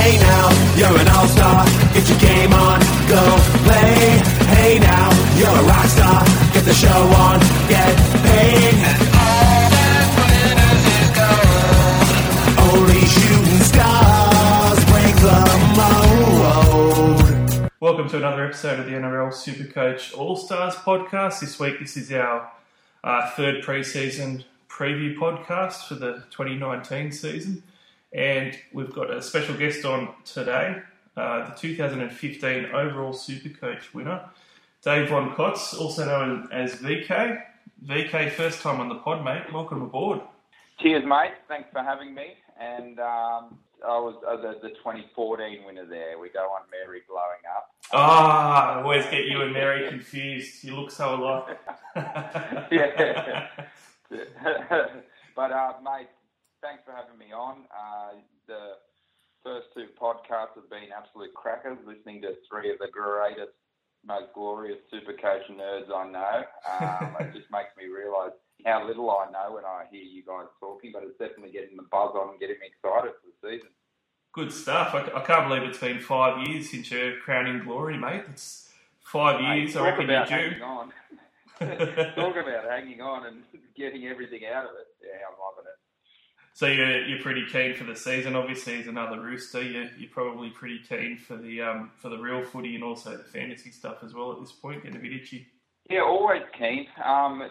Hey now, you're an all-star. Get your game on, go play. Hey now, you're a rock star. Get the show on, get paid. And all that glitters is gold. Only shooting stars break the mold. Welcome to another episode of the NRL Supercoach All Stars podcast. This week, this is our uh, third preseason preview podcast for the 2019 season, and we've got a special guest on today, uh, the 2015 overall Supercoach winner, Dave Von Kotz, also known as VK. VK, first time on the pod, mate. Welcome aboard. Cheers, mate. Thanks for having me. And um, I was uh, the, the 2014 winner there. We go on Mary blowing up. Ah, I always get you and Mary confused. You look so alike. yeah. but, uh, mate, thanks for having me on. Uh, the first two podcasts have been absolute crackers, listening to three of the greatest, most glorious super coach nerds I know. Um, it just makes me realise how little I know when I hear you guys talking, but it's definitely getting the buzz on and getting me excited for the season. Good stuff. I, I can't believe it's been five years since your crowning glory, mate. It's five Mate, years. I reckon you're about due. hanging on. talk about hanging on and getting everything out of it. Yeah, I'm loving it. So you're, you're pretty keen for the season. Obviously, as another rooster, you're, you're probably pretty keen for the um, for the real footy and also the fantasy stuff as well. At this point, getting a bit itchy. Yeah, always keen. Um,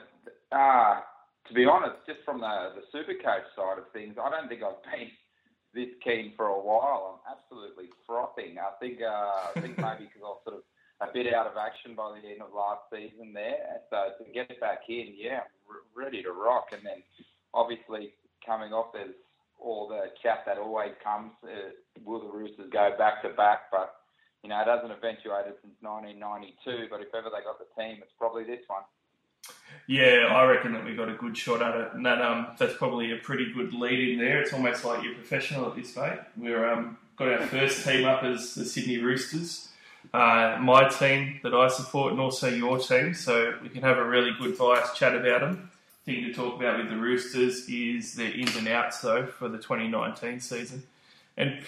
uh, to be honest, just from the, the super coach side of things, I don't think I've been this keen for a while. I'm absolutely frothing. I think uh, I think maybe because I was sort of a bit out of action by the end of last season there. So to get back in, yeah, ready to rock. And then obviously coming off, there's all the chat that always comes. Uh, will the Roosters go back to back? But you know, it hasn't eventuated since 1992. But if ever they got the team, it's probably this one. Yeah, I reckon that we got a good shot at it, and that um, that's probably a pretty good lead in there. It's almost like you're professional at this, mate. We're um, got our first team up as the Sydney Roosters, uh, my team that I support, and also your team, so we can have a really good biased chat about them. Thing to talk about with the Roosters is their ins and outs, though, for the 2019 season, and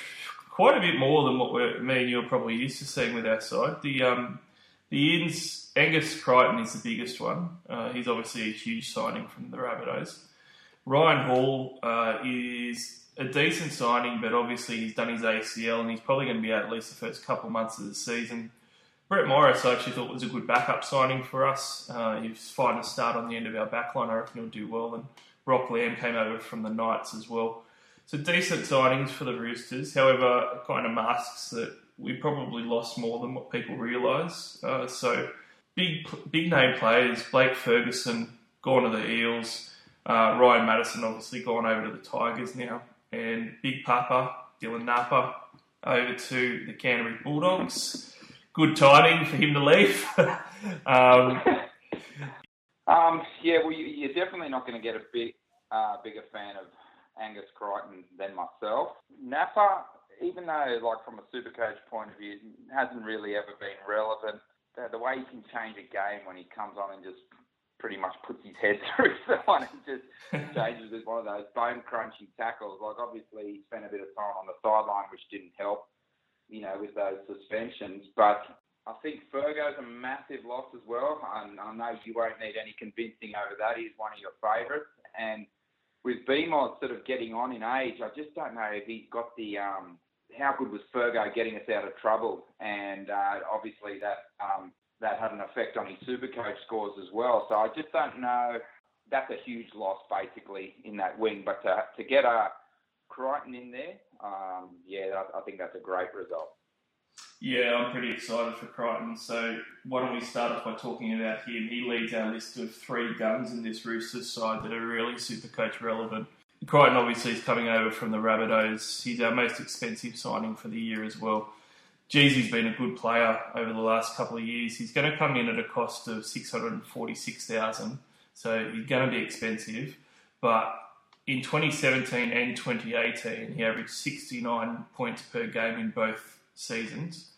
quite a bit more than what we're, me and you are probably used to seeing with our side. The um, the ins, Angus Crichton is the biggest one. Uh, he's obviously a huge signing from the Rabbitohs. Ryan Hall uh, is a decent signing, but obviously he's done his ACL and he's probably going to be out at least the first couple months of the season. Brett Morris, I actually thought was a good backup signing for us. Uh, he's fine to start on the end of our backline. I reckon he'll do well. And Brock Lamb came over from the Knights as well. So decent signings for the Roosters. However, it kind of masks that we probably lost more than what people realise. Uh, so big big name players, Blake Ferguson gone to the Eels, uh, Ryan Matterson obviously gone over to the Tigers now, and Big Papa Dylan Napa over to the Canterbury Bulldogs. Good timing for him to leave. um, Um, yeah, well, you, you're definitely not going to get a big, uh, bigger fan of Angus Crichton than myself. Napa, even though, like from a Supercoach point of view, hasn't really ever been relevant. The, the way he can change a game when he comes on and just pretty much puts his head through someone and just changes with one of those bone crunching tackles. Like obviously he spent a bit of time on the sideline, which didn't help, you know, with those suspensions. But I think Fergo's a massive loss as well. And I know you won't need any convincing over that. He's one of your favourites. And with BMOD sort of getting on in age, I just don't know if he's got the um, how good was Fergo getting us out of trouble, and uh, obviously that um, that had an effect on his Supercoach scores as well. So I just don't know. That's a huge loss basically in that wing, but to to get a Crichton in there, um, yeah, I, I think that's a great result. Yeah, I'm pretty excited for Crichton. So why don't we start off by talking about him? He leads our list of three guns in this Roosters side that are really super coach relevant. Crichton obviously is coming over from the Rabbitohs. He's our most expensive signing for the year as well. Jeezy's been a good player over the last couple of years. He's going to come in at a cost of six hundred and forty-six thousand, so he's going to be expensive. But in 2017 and 2018, he averaged 69 points per game in both seasons.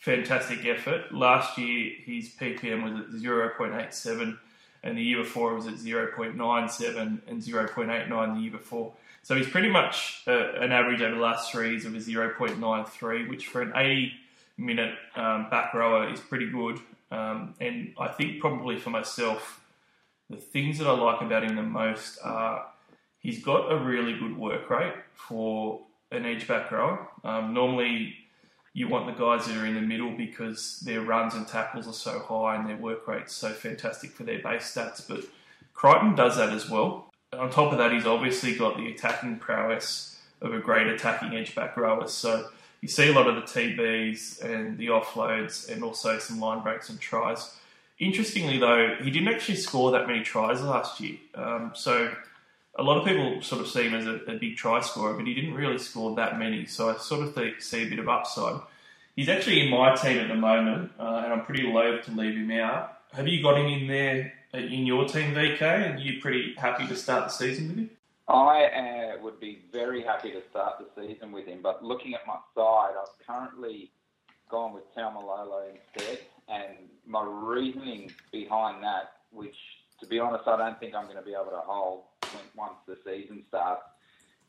Fantastic effort. Last year, his PPM was at 0.87, and the year before it was at 0.97 and 0.89 the year before. So he's pretty much uh, an average over the last three of a 0.93, which for an 80 minute um, back rower is pretty good. Um, and I think probably for myself, the things that I like about him the most are he's got a really good work rate for an edge back rower. Um, normally, you want the guys that are in the middle because their runs and tackles are so high and their work rate's so fantastic for their base stats. But Crichton does that as well. On top of that, he's obviously got the attacking prowess of a great attacking edge back rower. So you see a lot of the TBs and the offloads and also some line breaks and tries. Interestingly, though, he didn't actually score that many tries last year. Um, so a lot of people sort of see him as a, a, big try scorer, but he didn't really score that many. So I sort of think, see a bit of upside. He's actually in my team at the moment, uh, and I'm pretty loath to leave him out. Have you got him in there in your team, VK? And you pretty happy to start the season with him? I uh, would be very happy to start the season with him, but looking at my side, I've currently gone with Taumalolo instead, and my reasoning behind that, which to be honest, I don't think I'm going to be able to hold once the season starts,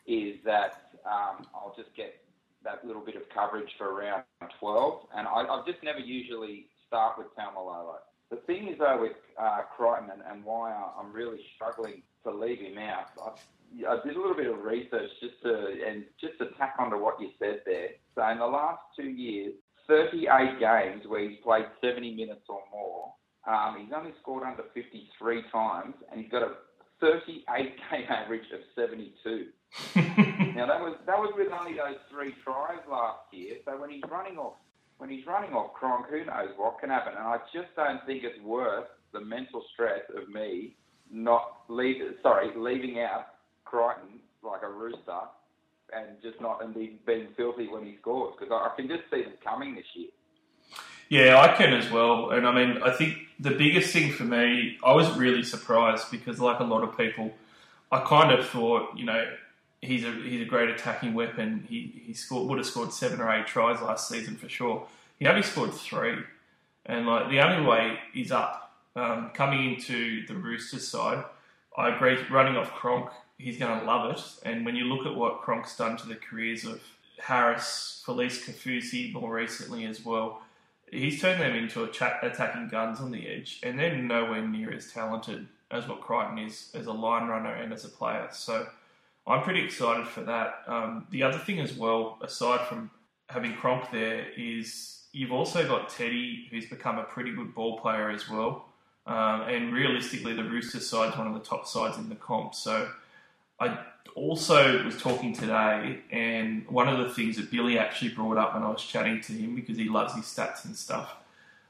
is that um, I'll just get that little bit of coverage for round 12. And I, I just never usually start with Taumalolo. The thing is, though, with uh, Crichton and, and why I'm really struggling to leave him out, I, I did a little bit of research just to and just to tack onto what you said there. So in the last two years, 38 games where he's played 70 minutes or more, um, he's only scored under 53 times, and he's got a 38 game average of 72. now that was that was with only those three tries last year. So when he's running off when he's running off Cronk, who knows what can happen? And I just don't think it's worth the mental stress of me not leave sorry leaving out Crichton like a rooster and just not and being, being filthy when he scores because I, I can just see them coming this year. Yeah, I can as well. And I mean, I think the biggest thing for me, I was really surprised because, like a lot of people, I kind of thought, you know, he's a he's a great attacking weapon. He he scored would have scored seven or eight tries last season for sure. He only scored three, and like the only way he's up um, coming into the Roosters side, I agree. Running off Cronk, he's going to love it. And when you look at what Cronk's done to the careers of Harris, Felise Kaufusi more recently as well he's turned them into attacking guns on the edge, and they're nowhere near as talented as what Crichton is as a line runner and as a player. So I'm pretty excited for that. Um, the other thing as well, aside from having Cronk there, is you've also got Teddy, who's become a pretty good ball player as well. Um, and realistically, the Roosters side's one of the top sides in the comp. So I also was talking today, and one of the things that Billy actually brought up when I was chatting to him because he loves his stats and stuff.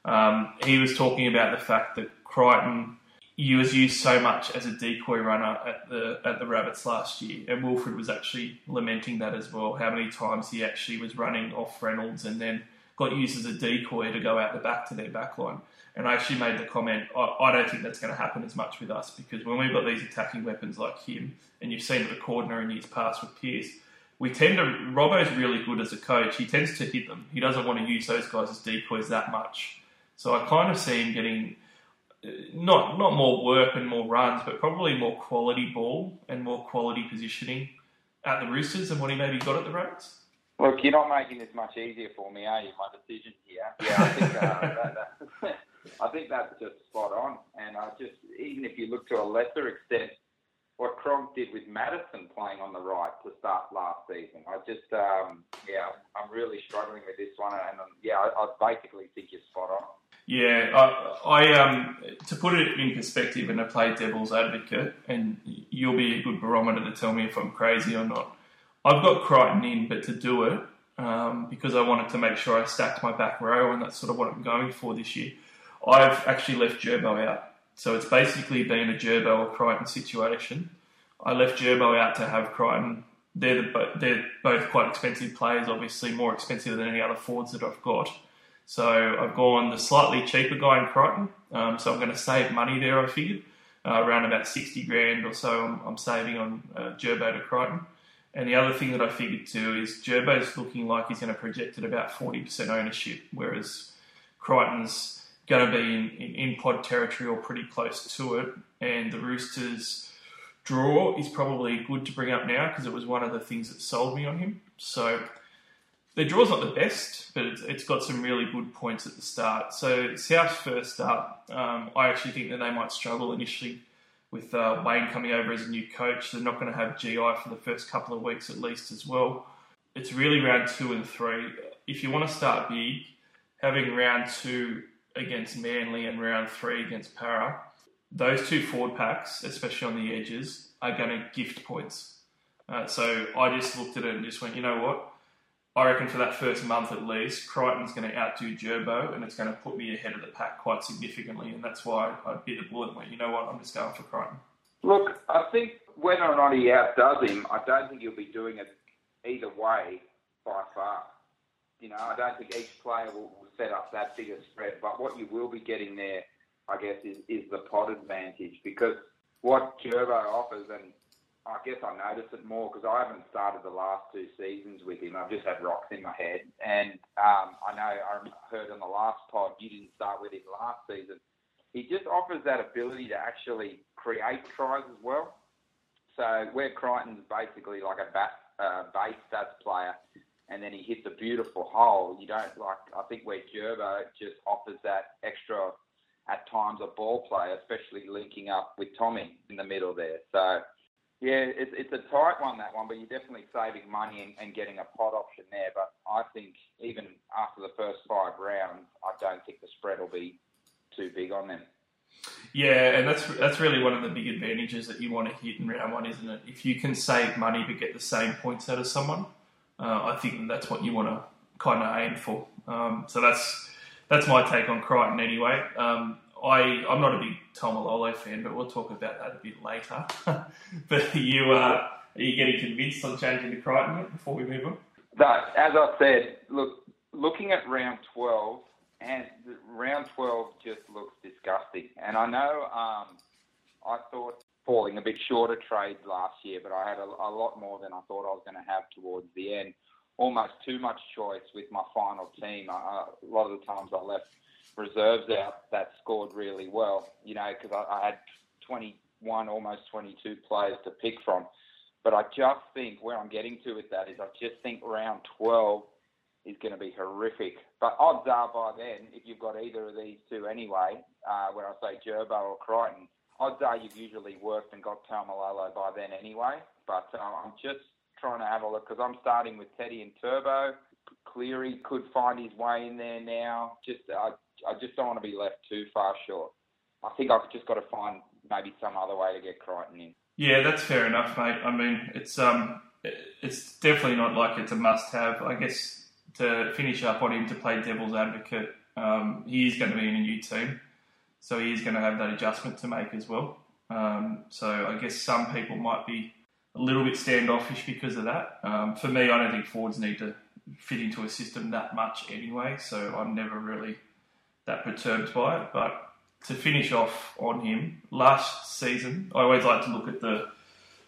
Um, he was talking about the fact that Crichton he was used so much as a decoy runner at the at the Rabbits last year, and Wilfred was actually lamenting that as well. How many times he actually was running off Reynolds and then got used as a decoy to go out the back to their backline. And I actually made the comment, I, I don't think that's going to happen as much with us because when we've got these attacking weapons like him, and you've seen it at Cordner in years past with Pearce, we tend to, Robbo's really good as a coach. He tends to hit them. He doesn't want to use those guys as decoys that much. So I kind of see him getting uh, not not more work and more runs, but probably more quality ball and more quality positioning at the Roosters than what he maybe got at the Rabbits. Look, you're not making this much easier for me, are you? My decision here. Yeah, I think uh, that, I think that's just spot on. And I just, even if you look to a lesser extent, what Cronk did with Matterson playing on the right to start last season, I just, um, yeah, I'm really struggling with this one. And um, yeah, I, I basically think you're spot on. Yeah, I, I um, to put it in perspective, and I play devil's advocate, and you'll be a good barometer to tell me if I'm crazy or not. I've got Crichton in, but to do it, um, because I wanted to make sure I stacked my back row, and that's sort of what I'm going for this year. I've actually left Gerbo out. So it's basically been a Gerbo or Crichton situation. I left Gerbo out to have Crichton. They're, the, they're both quite expensive players, obviously more expensive than any other forwards that I've got. So I've gone the slightly cheaper guy in Crichton. Um, so I'm going to save money there, I figured. Uh, around about 60 grand or so I'm, I'm saving on uh, Gerbo to Crichton. And the other thing that I figured too is Gerbo's looking like he's going to project at about 40% ownership, whereas Crichton's going to be in, in, in, pod territory or pretty close to it. And the Roosters draw is probably good to bring up now because it was one of the things that sold me on him. So their draw's not the best, but it's, it's got some really good points at the start. So South's first up, um, I actually think that they might struggle initially with uh, Wayne coming over as a new coach. They're not going to have GI for the first couple of weeks at least as well. It's really round two and three. If you want to start big, having round two against Manly and round three against Para, those two forward packs, especially on the edges, are going to gift points. Uh, so I just looked at it and just went, you know what? I reckon for that first month at least, Crichton's going to outdo Gerbo and it's going to put me ahead of the pack quite significantly. And that's why I bit the bullet and went, you know what, I'm just going for Crichton. Look, I think whether or not he outdoes him, I don't think he'll be doing it either way by far. You know, I don't think each player will, will set up that bigger spread. But what you will be getting there, I guess, is, is the pod advantage because what Gerbo offers, and I guess I notice it more because I haven't started the last two seasons with him. I've just had rocks in my head, and um, I know I heard on the last pod you didn't start with him last season. He just offers that ability to actually create tries as well. So where Crichton's basically like a bat, uh, base stats player, and then he hits a beautiful hole. You don't like. I think where Gerbo just offers that extra at times a ball play, especially linking up with Tommy in the middle there. So yeah, it's, it's a tight one, that one, but you're definitely saving money and, and getting a pod option there. But I think even after the first five rounds, I don't think the spread will be too big on them. Yeah, and that's that's really one of the big advantages that you want to hit in round one, isn't it? If you can save money but get the same points out of someone, uh, I think that's what you want to kind of aim for. Um, so that's that's my take on Crichton anyway. Um, I, I'm not a big Taumalolo fan, but we'll talk about that a bit later. but are you, uh, are you getting convinced on changing to Crichton yet before we move on? But as I said, look, looking at round 12, and round 12 just looks disgusting. And I know um, I thought falling a bit short of trades last year, but I had a, a lot more than I thought I was going to have towards the end. Almost too much choice with my final team. I, a lot of the times I left reserves out that scored really well, you know, because I, I had 21, almost 22 players to pick from. But I just think where I'm getting to with that is I just think round 12 is going to be horrific. But odds are by then, if you've got either of these two anyway, uh, where I say Gerbo or Crichton, odds are you've usually worked and got Taumalolo by then anyway. But uh, I'm just trying to have a look because I'm starting with Teddy and Turbo. Cleary could find his way in there now. Just uh, I just don't want to be left too far short. I think I've just got to find maybe some other way to get Crichton in. Yeah, that's fair enough, mate. I mean, it's um, it's definitely not like it's a must-have. I guess to finish up on him to play devil's advocate, um, he is going to be in a new team, so he is going to have that adjustment to make as well. Um, so I guess some people might be a little bit standoffish because of that. Um, for me, I don't think forwards need to fit into a system that much anyway, so I'm never really that perturbed by it. But to finish off on him, last season, I always like to look at the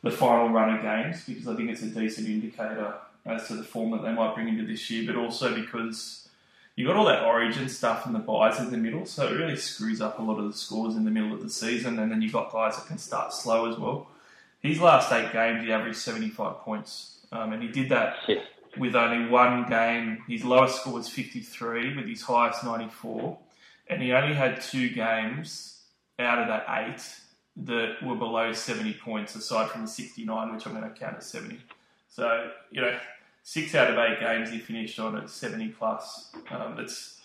the final run of games because I think it's a decent indicator as to the form that they might bring into this year, but also because you got all that origin stuff and the byes in the middle, so it really screws up a lot of the scores in the middle of the season, and then you've got guys that can start slow as well. His last eight games, he averaged 75 points, um, and he did that with only one game. His lowest score was 53, with his highest 94 and he only had two games out of that eight that were below 70 points, aside from the 69, which I'm going to count as 70. So, you know, six out of eight games he finished on at 70 plus. Um, it's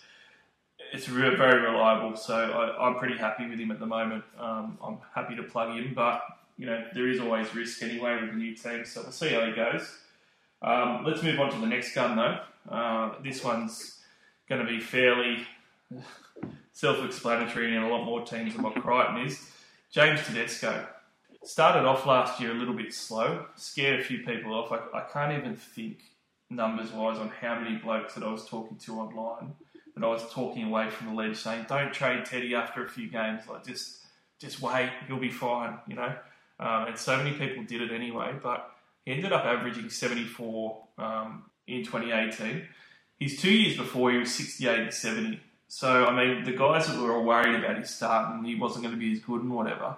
it's re- very reliable, so I, am pretty happy with him at the moment. Um, I'm happy to plug him, but you know there is always risk anyway with a new team, so we'll see how he goes. Um, let's move on to the next gun though. Uh, this one's going to be fairly self-explanatory and a lot more teams than what Crichton is. James Tedesco started off last year a little bit slow, scared a few people off. I, I can't even think numbers-wise on how many blokes that I was talking to online that I was talking away from the ledge saying, "Don't trade Teddy after a few games. Like just, just wait, he'll be fine." You know, um, and so many people did it anyway. But he ended up averaging 74 um, in 2018. His two years before he was 68 and 70. So, I mean, the guys that were all worried about his start and he wasn't going to be as good and whatever,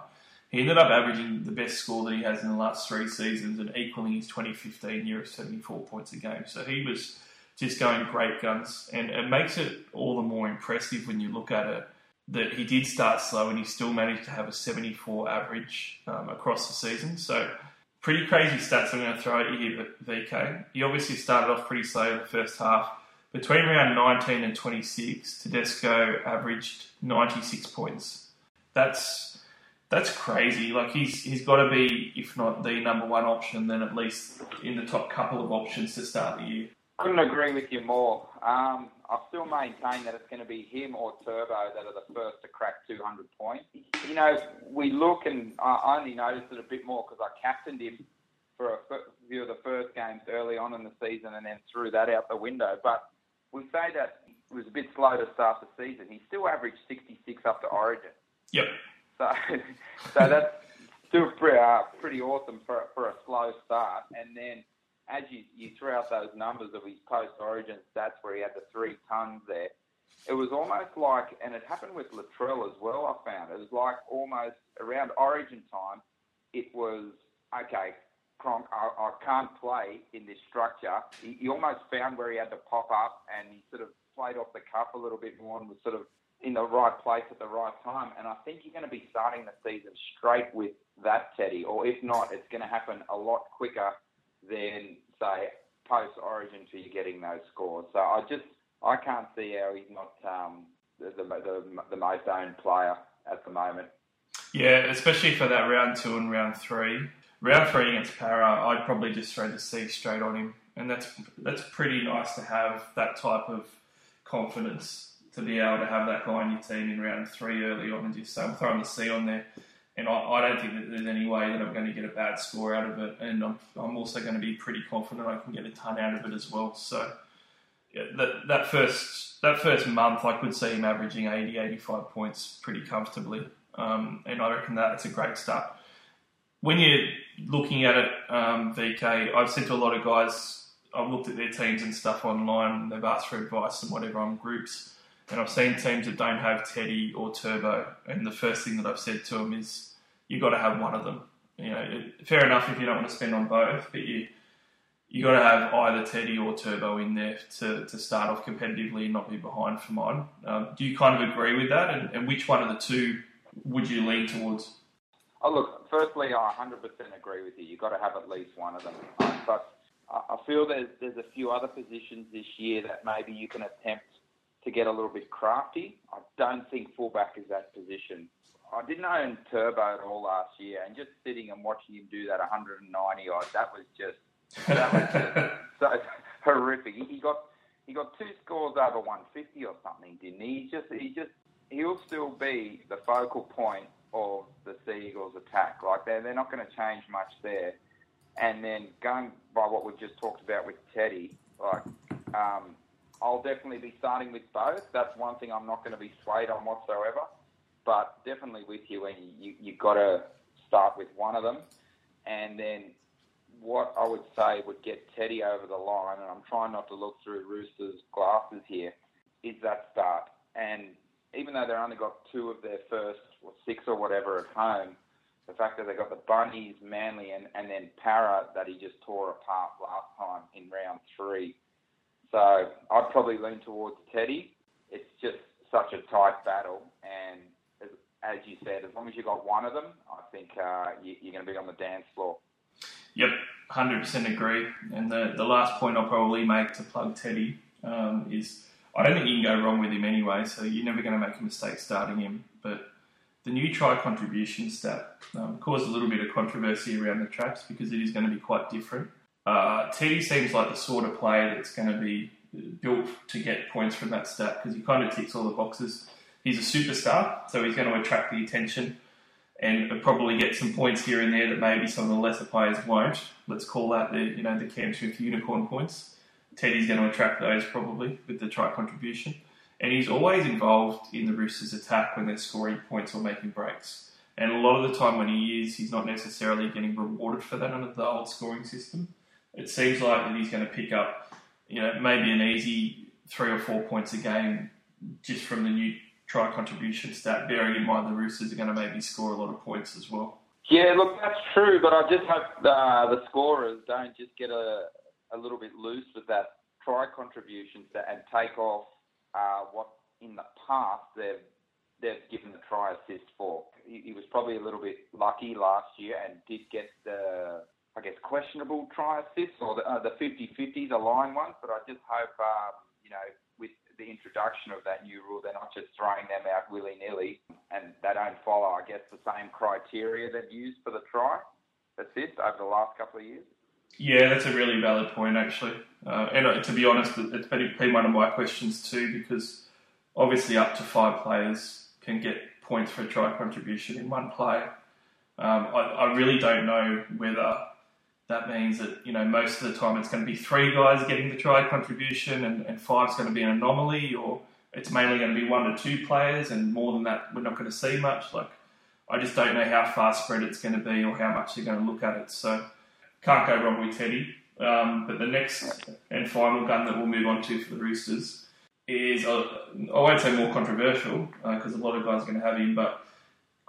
He ended up averaging the best score that he has in the last three seasons and equaling his 2015 year of 74 points a game. So he was just going great guns, and it makes it all the more impressive when you look at it that he did start slow and he still managed to have a 74 average um, across the season. So pretty crazy stats I'm going to throw at you here, VK. He obviously started off pretty slow in the first half. Between round 19 and 26, Tedesco averaged 96 points. That's that's crazy. Like he's he's got to be, if not the number one option, then at least in the top couple of options to start the year. Couldn't agree with you more. Um, I still maintain that it's going to be him or Turbo that are the first to crack 200 points. You know, we look and I only noticed it a bit more because I captained him for a few of the first games early on in the season and then threw that out the window. But we say that he was a bit slow to start the season. He still averaged 66 up to Origin. Yep. So, so that's still pretty, uh, pretty awesome for for a slow start. And then as you, you threw out those numbers of his post origin stats where he had the three tons there, it was almost like, and it happened with Latrell as well, I found. It was like almost around origin time, it was, okay, Cronk, I, I can't play in this structure. He, he almost found where he had to pop up and he sort of played off the cuff a little bit more and was sort of in the right place at the right time. And I think you're going to be starting the season straight with that, Teddy. Or if not, it's going to happen a lot quicker than say post Origin to you getting those scores. So I just I can't see how he's not um, the, the, the the most owned player at the moment. Yeah, especially for that round two and round three. Round three against Para, I'd probably just throw the C straight on him, and that's that's pretty nice to have that type of confidence to be able to have that guy on your team in round three early on and just say, I'm throwing the C on there and I, I, don't think that there's any way that I'm going to get a bad score out of it. And I'm, I'm also going to be pretty confident I can get a ton out of it as well. So yeah, that that first that first month, I could see him averaging 80, 85 points pretty comfortably, um, and I reckon that, that's a great start. When you're looking at it, um, VK, I've said to a lot of guys, I've looked at their teams and stuff online, and they've asked for advice and whatever on groups. And I've seen teams that don't have Teddy or Turbo, and the first thing that I've said to them is, you've got to have one of them. You know, fair enough if you don't want to spend on both, but you you got to have either Teddy or Turbo in there to, to start off competitively and not be behind for mine. Um, do you kind of agree with that? And, and which one of the two would you lean towards? Oh, look, firstly, I 100% agree with you. You've got to have at least one of them. But I feel there's, there's a few other positions this year that maybe you can attempt to get a little bit crafty. I don't think fullback is that position. I didn't own Turbo at all last year, and just sitting and watching him do that 190 odd, that was just that was just so horrific. He got he got two scores over 150 or something, didn't he? He just he just he'll still be the focal point of the Sea Eagles attack. Like they're they're not going to change much there. And then going by what we've just talked about with Teddy, like um, I'll definitely be starting with both. That's one thing I'm not going to be swayed on whatsoever but definitely with you and you, you got to start with one of them. And then what I would say would get Teddy over the line, and I'm trying not to look through Roosters' glasses here, is that start. And even though they've only got two of their first or six or whatever at home, the fact that they got the Bunnies, Manly, and, and then Para that he just tore apart last time in round three. So I'd probably lean towards Teddy. It's just such a tight battle, and as you said, as long as you got one of them, I think uh, you, are going to be on the dance floor. Yep, hundred percent agree. And the the last point I'll probably make to plug Teddy um, is I don't think you can go wrong with him anyway. So you're never going to make a mistake starting him. But the new try contribution stat um, caused a little bit of controversy around the traps because it is going to be quite different. Uh, Teddy seems like the sort of player that's going to be built to get points from that stat because he kind of ticks all the boxes he's a superstar, so he's going to attract the attention and probably get some points here and there that maybe some of the lesser players won't. Let's call that the you know the Cam Smith unicorn points. Teddy's going to attract those probably with the try contribution, and he's always involved in the Roosters' attack when they're scoring points or making breaks. And a lot of the time when he is, he's not necessarily getting rewarded for that under the old scoring system. It seems like that he's going to pick up, you know, maybe an easy three or four points a game just from the new try contribution stat, bearing in mind the Roosters are going to maybe score a lot of points as well. Yeah, look, that's true, but I just hope uh, the scorers don't just get a, a little bit loose with that try contribution stat and take off uh, what in the past they've they've given the try assist for. He, he was probably a little bit lucky last year and did get the I guess questionable try assists or the, uh, the 50-50s aligned ones, but I just hope um, you know with the introduction of that new rule, they're not just throwing them out willy nilly and they don't follow, I guess, the same criteria they've used for the try assist over the last couple of years. Yeah, that's a really valid point, actually. Uh, and uh, to be honest, it's been one of my questions too, because obviously up to five players can get points for a try contribution in one play. Um, I, I really don't know whether that means that you know most of the time it's going to be three guys getting the try contribution and, and five's going to be an anomaly or it's mainly going to be one to two players and more than that we're not going to see much. Like I just don't know how far spread it's going to be or how much they're going to look at it so can't go wrong with Teddy. Um, but the next and final gun that we'll move on to for the Roosters is uh, I won't say more controversial because uh, a lot of guys are going to have him but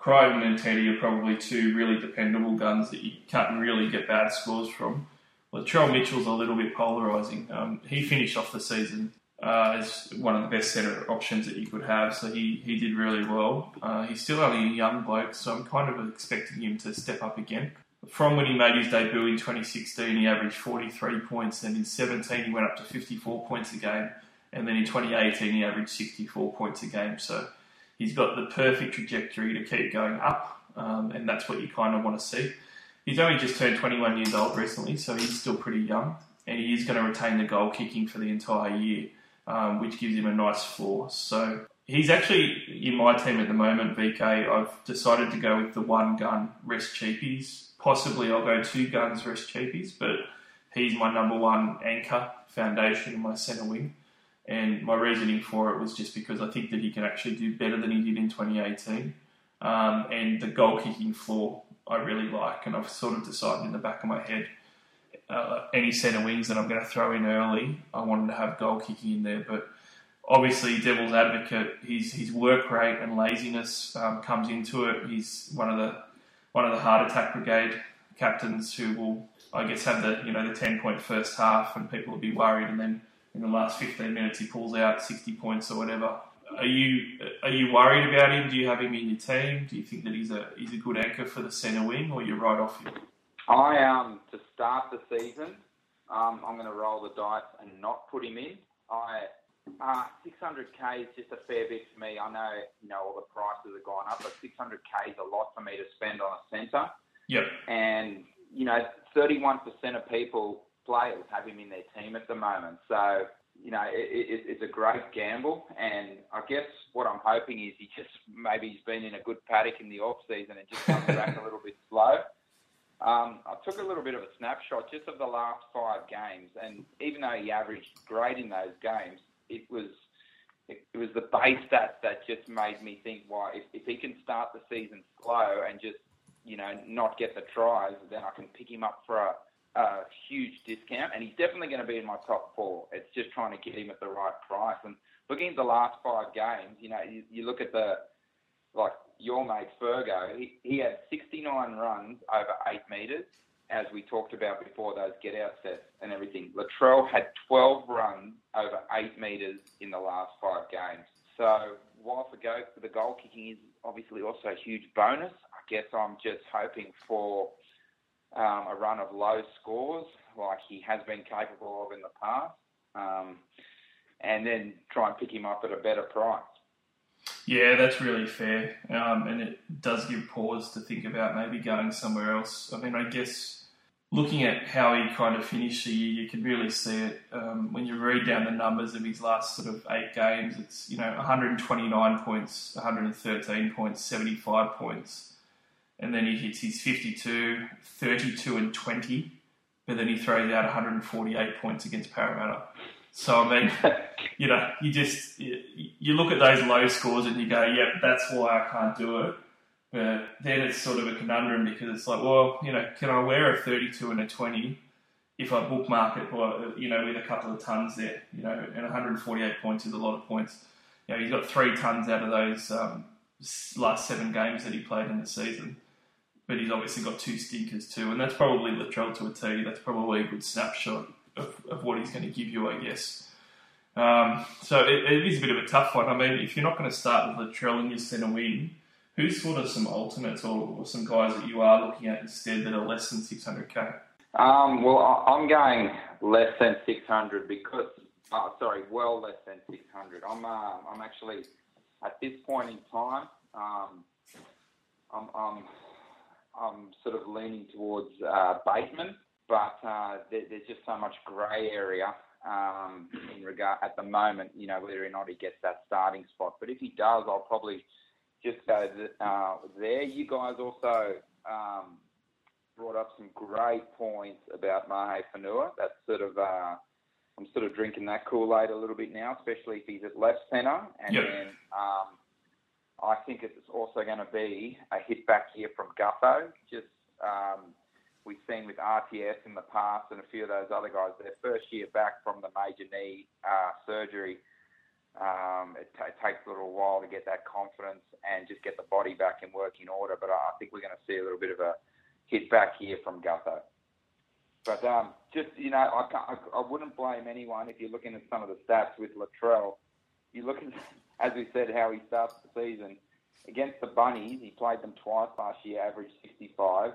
Crichton and Teddy are probably two really dependable guns that you can't really get bad scores from. Latrell Mitchell's a little bit polarising. Um, he finished off the season uh, as one of the best centre options that you could have, so he, he did really well. Uh, he's still only a young bloke, so I'm kind of expecting him to step up again. From when he made his debut in 2016, he averaged 43 points, and in 17 he went up to 54 points a game, and then in 2018 he averaged 64 points a game. So he's got the perfect trajectory to keep going up, um, and that's what you kind of want to see. He's only just turned 21 years old recently, so he's still pretty young, and he is going to retain the goal kicking for the entire year, um, which gives him a nice floor. So he's actually in my team at the moment, VK. I've decided to go with the one gun rest cheapies. Possibly I'll go two guns rest cheapies, but he's my number one anchor foundation in my centre wing. And my reasoning for it was just because I think that he can actually do better than he did in 2018. Um, and the goal kicking floor I really like, and I've sort of decided in the back of my head uh, any centre wings that I'm going to throw in early, I wanted to have goal kicking in there. But obviously, devil's advocate, his his work rate and laziness um, comes into it. He's one of the one of the heart attack brigade captains who will, I guess, have the you know the ten point first half, and people will be worried, and then in the last 15 minutes he pulls out 60 points or whatever. Are you are you worried about him? Do you have him in your team? Do you think that he's a he's a good anchor for the centre wing, or you're right off him? I um to start the season, um, I'm going to roll the dice and not put him in. I uh, 600k is just a fair bit for me. I know you know all the prices have gone up, but 600k is a lot for me to spend on a centre. Yep. And you know, 31% of people players have him in their team at the moment. So, you know, it, it, it's a great gamble. And I guess what I'm hoping is he just maybe he's been in a good paddock in the off season and just comes back a little bit slow. Um, I took a little bit of a snapshot just of the last five games, and even though he averaged great in those games, it was it, was the base stats that just made me think, why if, if he can start the season slow and just you know not get the tries, then I can pick him up for a a huge discount, and he's definitely going to be in my top four. It's just trying to get him at the right price. And looking at the last five games, you know, you, you look at the like your mate Fergo, he, he had 69 runs over eight metres, as we talked about before, those get out sets and everything. Latrell had 12 runs over eight metres in the last five games. So whilst the, go, the goal kicking is obviously also a huge bonus, I guess I'm just hoping for um, a run of low scores like he has been capable of in the past, um, and then try and pick him up at a better price. Yeah, that's really fair, um, and it does give pause to think about maybe going somewhere else. I mean, I guess looking at how he kind of finished the year, you can really see it um, when you read down the numbers of his last sort of eight games. It's you know 129 points, 113 points, 75 points and then he hits his 52, 32, and 20, but then he throws out 148 points against Parramatta. So, I mean, you know, you just, you, look at those low scores and you go, yep, that's why I can't do it. But then it's sort of a conundrum because it's like, well, you know, can I wear a 32 and a 20 if I bookmark it, you know, with a couple of tons there, you know, and 148 points is a lot of points. you know, he's got three tons out of those um, last seven games that he played in the season. But he's obviously got two stinkers too, and that's probably Latrell to a T. That's probably a good snapshot of, of what he's going to give you, I guess. Um, so it, it is a bit of a tough one. I mean, if you're not going to start with Latrell and you're centre wing, who's sort of some alternates or, or, some guys that you are looking at instead that are less than 600k? Um, well, I'm going less than 600 because, uh, sorry, well less than 600. I'm, uh, I'm actually at this point in time, um, I'm, I'm, I'm sort of leaning towards uh, Bateman, but uh, there, there's just so much grey area um, in regard at the moment. You know whether or not he gets that starting spot, but if he does, I'll probably just go uh, there. You guys also um, brought up some great points about Mahe Fonua. That's sort of uh, I'm sort of drinking that Kool Aid a little bit now, especially if he's at left centre. And yep. then um, I think it's also going to be a hit back here from Gutho. Just um, we've seen with RTS in the past and a few of those other guys, their first year back from the major knee uh, surgery um, it, t- it, takes a little while to get that confidence and just get the body back in working order. But I think we're going to see a little bit of a hit back here from Gutho. But um, just you know, I, I, I wouldn't blame anyone if you're looking at some of the stats with Latrell. You look at, as we said, how he starts the season against the Bunnies. He played them twice last year, averaged 65.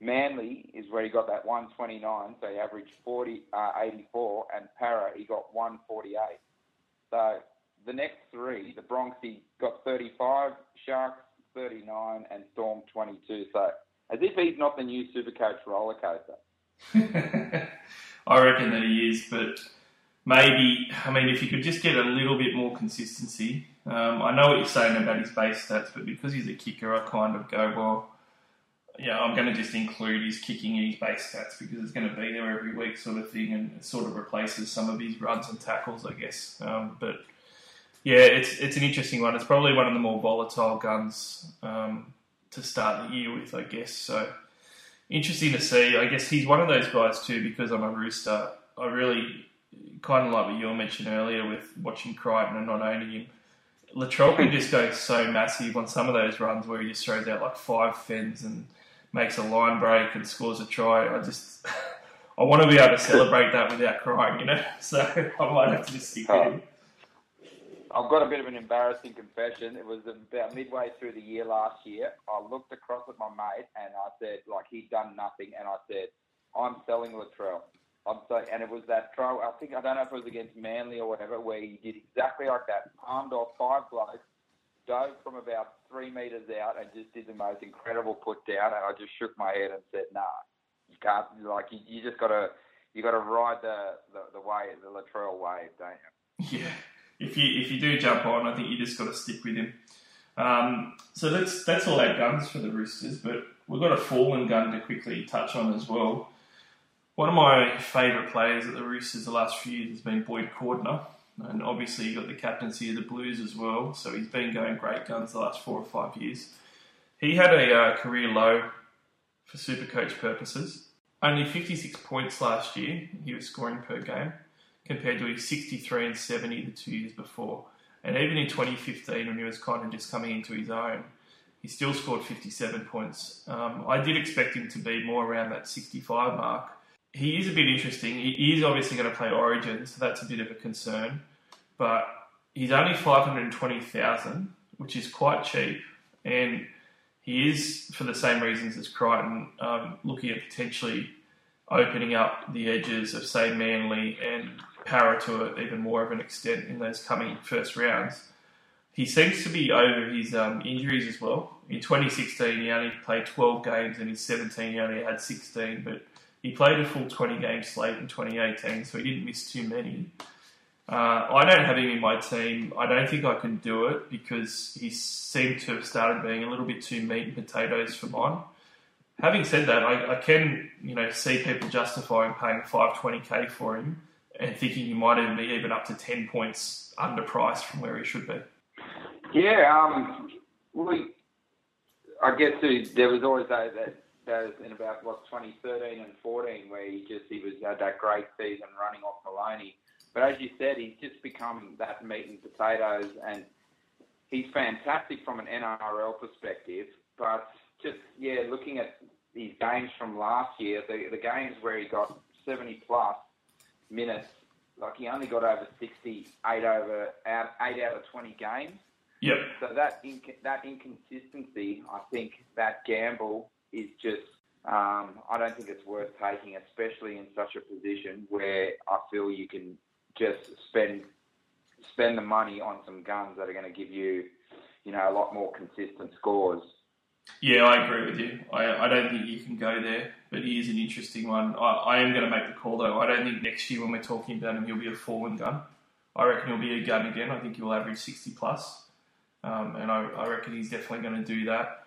Manly is where he got that 129, so he averaged 40, uh, 84, and Para he got 148. So the next three, the Bronx, he got 35, Sharks 39, and Storm 22. So as if he's not the new Supercoach roller coaster. I reckon that he is, but maybe, I mean, if you could just get a little bit more consistency. Um, I know what you're saying about his base stats, but because he's a kicker, I kind of go, well, yeah, I'm going to just include his kicking in his base stats because it's going to be there every week, sort of thing, and it sort of replaces some of his runs and tackles, I guess. Um, but yeah, it's it's an interesting one. It's probably one of the more volatile guns um, to start the year with, I guess. So interesting to see. I guess he's one of those guys too because I'm a rooster. I really kind of like what you mentioned earlier with watching Crichton and not owning him. Latrell can just go so massive on some of those runs where he just throws out like five fins and makes a line break and scores a try. I just I want to be able to celebrate that without crying, you know. So I might have to just stick with oh. him. I've got a bit of an embarrassing confession. It was about midway through the year last year. I looked across at my mate and I said, like, he'd done nothing. And I said, I'm selling Latrell. I'm so, and it was that throw. I think I don't know if it was against Manly or whatever, where he did exactly like that, palmed off five blokes, dove from about three meters out, and just did the most incredible put down. And I just shook my head and said, Nah, you can't. Like you, you just gotta, you gotta ride the the, the way the Latrell wave, don't you? Yeah if you if you do jump on, I think you just got to stick with him. Um, so that's that's all our guns for the Roosters, but we've got a fallen gun to quickly touch on as well. One of my favourite players at the Roosters the last few years has been Boyd Cordner, and obviously he got the captaincy of the Blues as well. So he's been going great guns the last four or five years. He had a uh, career low for Supercoach purposes. Only 56 points last year he was scoring per game compared to his 63 and 70 the two years before. And even in 2015, when he was kind of just coming into his own, he still scored 57 points. Um, I did expect him to be more around that 65 mark. He is a bit interesting. He is obviously going to play Origin, so that's a bit of a concern. But he's only 520,000, which is quite cheap. And he is, for the same reasons as Crichton, um, looking at potentially opening up the edges of, say, Manly and Para to it even more of an extent in those coming first rounds. He seems to be over his um, injuries as well. In 2016, he only played 12 games, and in 17, he only had 16. But he played a full 20 game slate in 2018, so he didn't miss too many. Uh, I don't have him in my team. I don't think I can do it because he seemed to have started being a little bit too meat and potatoes for mine. Having said that, I, I can you know see people justifying paying 520k for him and thinking he might even be even up to 10 points underpriced from where he should be. Yeah, um, we, I guess there was always those, that, those in about what 2013 and 14 where he just he was had that great season running off Maloney. But as you said, he's just become that meat and potatoes, and he's fantastic from an NRL perspective. But just yeah, looking at these games from last year, the the games where he got 70 plus minutes, like he only got over 60, eight over out, eight out of 20 games. Yep. So that inc- that inconsistency, I think that gamble is just. Um, I don't think it's worth taking, especially in such a position where I feel you can just spend spend the money on some guns that are going to give you, you know, a lot more consistent scores. Yeah, I agree with you. I, I don't think you can go there, but he is an interesting one. I, I am going to make the call though. I don't think next year when we're talking about him, he'll be a fallen gun. I reckon he'll be a gun again. I think he'll average 60 plus. Um, and I, I reckon he's definitely going to do that.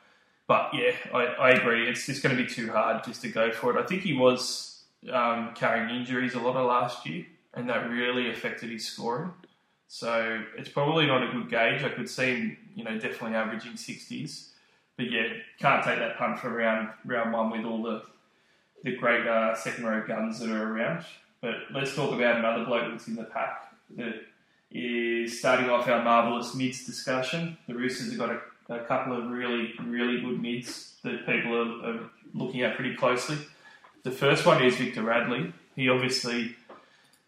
But yeah, I, I agree. It's just going to be too hard just to go for it. I think he was um, carrying injuries a lot of last year, and that really affected his scoring. So it's probably not a good gauge. I could see him, you know, definitely averaging 60s. But yeah, can't take that punt for round round one with all the the great uh, second row guns that are around. But let's talk about another bloke that's in the pack that is starting off our marvellous mids discussion. The Roosters have got a, a couple of really, really good mids that people are, are, looking at pretty closely. The first one is Victor Radley. He obviously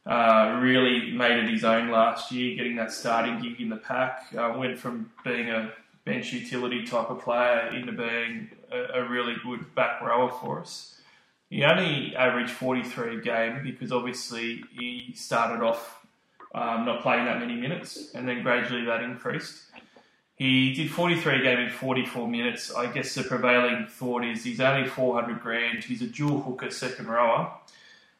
uh, really made it his own last year, getting that starting gig in the pack. Uh, went from being a bench utility type of player into being a, a really good back rower for us. He only averaged 43 a game because obviously he started off um, not playing that many minutes, and then gradually that increased. He did 43 game in 44 minutes. I guess the prevailing thought is he's only 400 grand. He's a dual hooker second rower.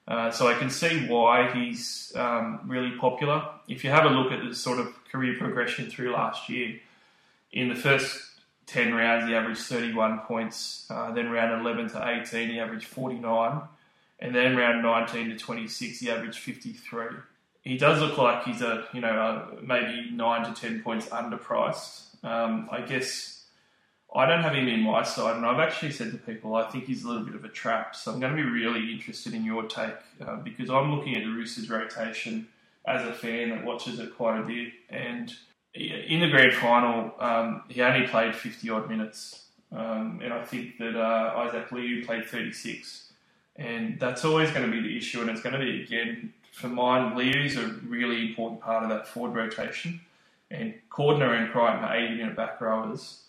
Uh, so I can see why he's um, really popular. If you have a look at the sort of career progression through last year, in the first 10 rounds he averaged 31 points, uh, then round 11 to 18 he averaged 49, and then round 19 to 26 he averaged 53 he does look like he's a you know a, maybe nine to ten points underpriced. Um, I guess I don't have him in my side, and I've actually said to people I think he's a little bit of a trap. So I'm going to be really interested in your take uh, because I'm looking at the Roosters rotation as a fan that watches it quite a bit, and in the grand final um, he only played 50 odd minutes, um, and I think that uh, Isaac Liu played 36. And that's always going to be the issue, and it's going to be again for mine, Liu's a really important part of that forward rotation. And Cordner and Crichton are 80 minute back rowers.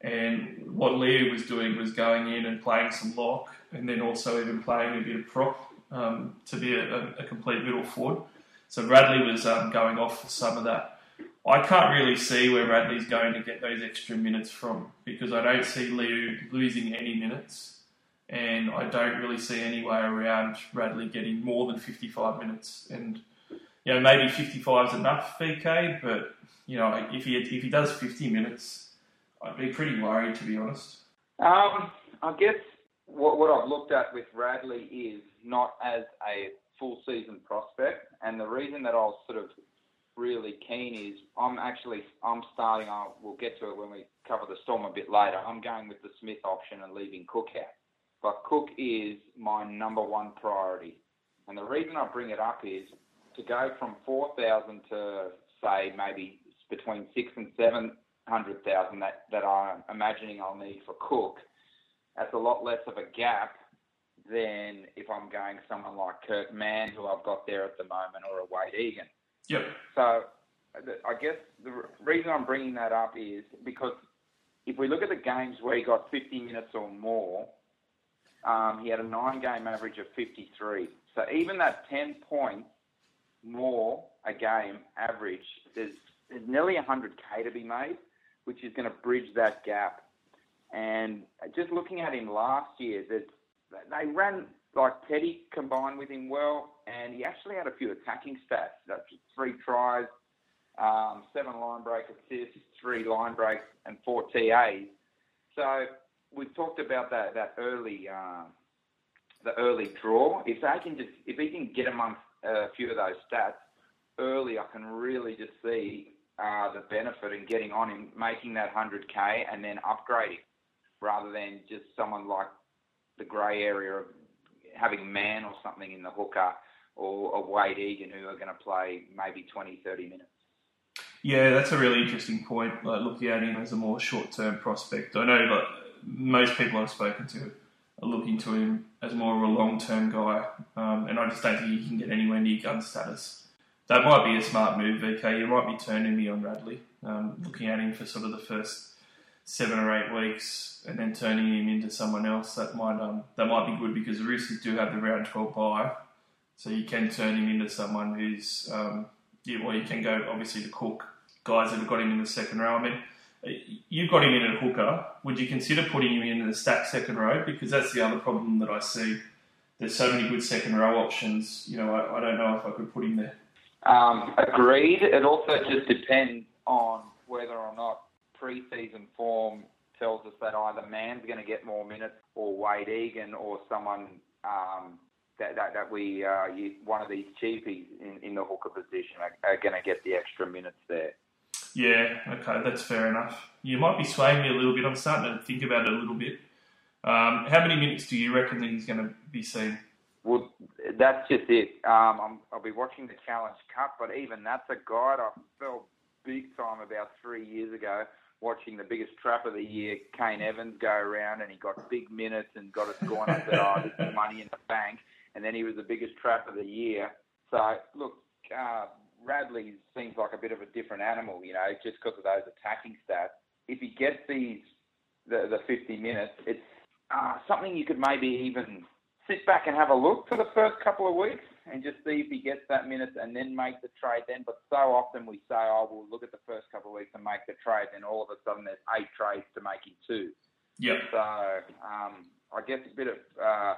And what Liu was doing was going in and playing some lock and then also even playing a bit of prop um, to be a, a, complete middle forward. So Radley was um, going off for some of that. I can't really see where Radley's going to get those extra minutes from because I don't see Liu losing any minutes and I don't really see any way around Radley getting more than 55 minutes. And you know, maybe 55 is enough, VK, but you know, if he if he does 50 minutes, I'd be pretty worried to be honest. Um, I guess what, what I've looked at with Radley is not as a full season prospect, and the reason that I was sort of really keen is I'm actually I'm starting. I'll, we'll get to it when we cover the storm a bit later. I'm going with the Smith option and leaving Cook out but Cook is my number one priority. And the reason I bring it up is to go from 4,000 to say maybe between six and 700,000 that, that I'm imagining I'll need for Cook, that's a lot less of a gap than if I'm going someone like Kurt Mann, who I've got there at the moment, or a Wade Egan. Yep. So I guess the reason I'm bringing that up is because if we look at the games where he got 50 minutes or more, um, he had a nine game average of 53. So even that 10 points more a game average, there's, there's nearly 100k to be made, which is going to bridge that gap. And just looking at him last year, they ran like Teddy combined with him well, and he actually had a few attacking stats. That's three tries, um, seven line break assists, three line breaks, and four TAs. So we've talked about that that early uh, the early draw. If they can just if he can get amongst a few of those stats early, I can really just see uh, the benefit in getting on him, making that hundred k, and then upgrading rather than just someone like the grey area of having Mann or something in the hooker or, a Wade Egan, who are going to play maybe 20, 30 minutes. Yeah, that's a really interesting point. Like looking at him as a more short-term prospect. I know like most people I've spoken to are looking to him as more of a long-term guy, um, and I just don't think he can get anywhere near gun status. That might be a smart move, VK. You might be turning me on Radley, um, looking at him for sort of the first seven or eight weeks, and then turning him into someone else. That might um, that might be good because the Roosters do have the round twelve bye, so you can turn him into someone who's um, yeah, well, you can go obviously to Cook guys that have got him in the second row. I mean, you've got him in at hooker. Would you consider putting him in the stack second row? Because that's the other problem that I see. There's so many good second row options. You know, I, I don't know if I could put him there. Um, agreed. It also just depends on whether or not pre-season form tells us that either Mann's going to get more minutes or Wade Egan or someone um, that, that, that we uh, one of these cheapies in, in the hooker position are, are going to get the extra minutes there. Yeah, okay, that's fair enough. You might be swaying me a little bit. I'm starting to think about it a little bit. Um, how many minutes do you reckon that he's going to be seeing? Well, that's just it. Um, i will be watching the Challenge Cup, but even that's a guide I felt big time about three years ago, watching the biggest trap of the year, Kane Evans, go around and he got big minutes and got us going and said, oh, this is money in the bank. And then he was the biggest trap of the year. So, look, uh, Radley seems like a bit of a different animal, you know, just because of those attacking stats. If he gets these the, the 50 minutes, it's uh, something you could maybe even sit back and have a look for the first couple of weeks and just see if he gets that minutes and then make the trade then. But so often we say, oh, we'll look at the first couple of weeks and make the trade, and all of a sudden there's eight trades to make him two. Yeah. So um, I guess a bit of uh,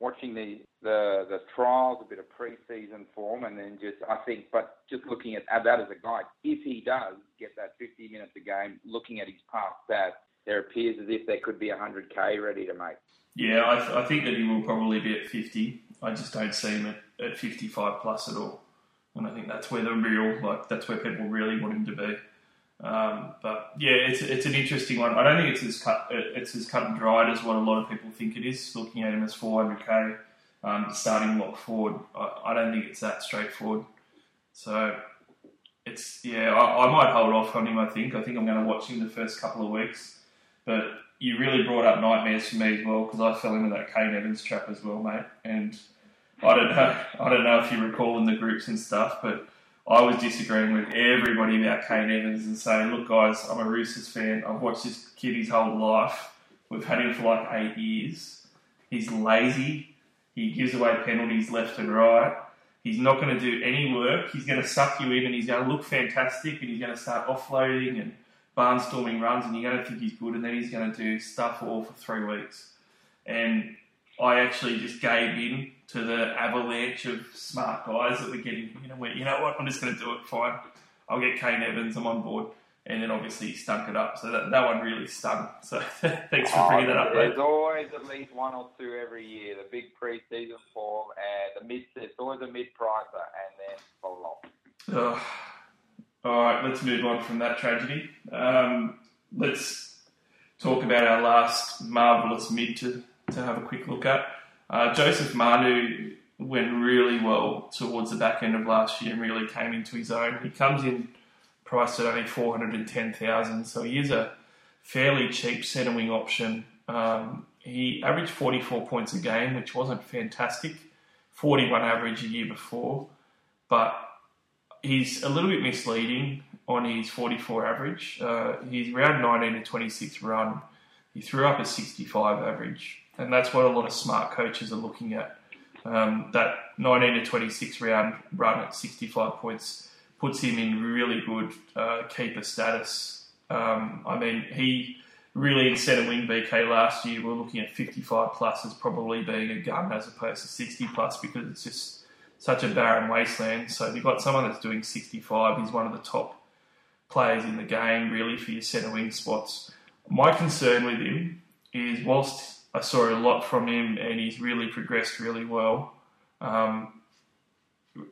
watching the, the the trials, a bit of pre-season form, and then just I think, but just looking at, at that as a guide, if he does get that 50 minutes a game, looking at his past stats, there appears as if there could be 100k ready to make. Yeah, I, th- I think that he will probably be at 50. I just don't see him at, at 55 plus at all, and I think that's where the real like that's where people really want him to be. Um, but yeah, it's it's an interesting one. I don't think it's as cut it's as cut and dried as what a lot of people think it is. Looking at him as 400k um, starting lock forward, I, I, don't think it's that straightforward. So it's yeah, I, I, might hold off on him. I think I think I'm going to watch him the first couple of weeks. But you really brought up nightmares for me as well because I fell into that Kane Evans trap as well, mate. And I don't know, I don't know if you recall in the groups and stuff, but I was disagreeing with everybody about Kane Evans and saying, look, guys, I'm a Roosters fan. I've watched this kid his whole life. We've had him for like eight years. He's lazy. He gives away penalties left and right. He's not going to do any work. He's going to suck you in and he's going to look fantastic and he's going to start offloading and barnstorming runs and you're going to think he's good and then he's going to do stuff all for three weeks. And I actually just gave in to the avalanche of smart guys that were getting, you know, went, you know what, I'm just going to do it, fine. I'll get Kane Evans, I'm on board. And then obviously he stunk it up. So that, that one really stung. So thanks for bringing oh, that up, There's mate. always at least one or two every year. The big pre-season form and the mid, it's always a mid-pricer and then flop. Oh. All right, let's move on from that tragedy. Um, let's talk about our last marvellous mid to, to have a quick look at. Uh, Joseph Manu went really well towards the back end of last year and really came into his own. He comes in priced at only 410000 so he is a fairly cheap centre wing option. Um, he averaged 44 points a game, which wasn't fantastic. 41 average a year before, but he's a little bit misleading on his 44 average. Uh, he's around 19 to 26 run. He threw up a 65 average and that's what a lot of smart coaches are looking at. Um, that 19 to 26 round run at 65 points puts him in really good uh, keeper status. Um, I mean, he really in centre wing BK last year, we're looking at 55 plus as probably being a gun as opposed to 60 plus because it's just such a barren wasteland. So if you've got someone that's doing 65, he's one of the top players in the game really for your centre wing spots. My concern with him is whilst I saw a lot from him, and he's really progressed really well. Um,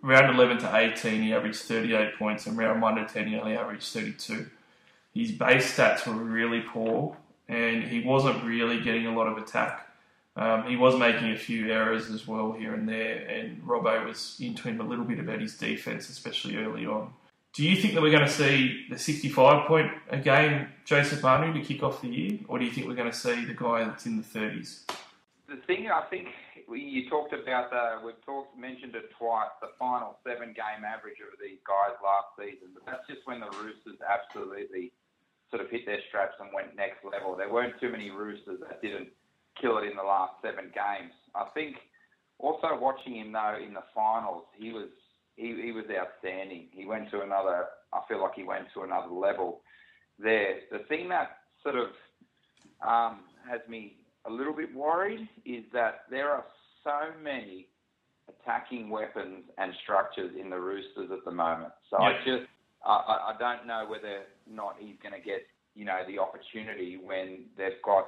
round 11 to 18, he averaged 38 points, and round 1 to 10, he only averaged 32. His base stats were really poor, and he wasn't really getting a lot of attack. Um, he was making a few errors as well here and there, and Robbo was into him a little bit about his defence, especially early on. Do you think that we're going to see the 65 point a game Joseph Manu to kick off the year, or do you think we're going to see the guy that's in the 30s? The thing I think you talked about, the, we've talked mentioned it twice, the final seven game average of these guys last season, but that's just when the Roosters absolutely sort of hit their straps and went next level. There weren't too many Roosters that didn't kill it in the last seven games. I think also watching him though in the finals, he was he, he was outstanding. He went to another. I feel like he went to another level there. The thing that sort of um, has me a little bit worried is that there are so many attacking weapons and structures in the Roosters at the moment. So I just I, I don't know whether or not he's going to get you know the opportunity when they've got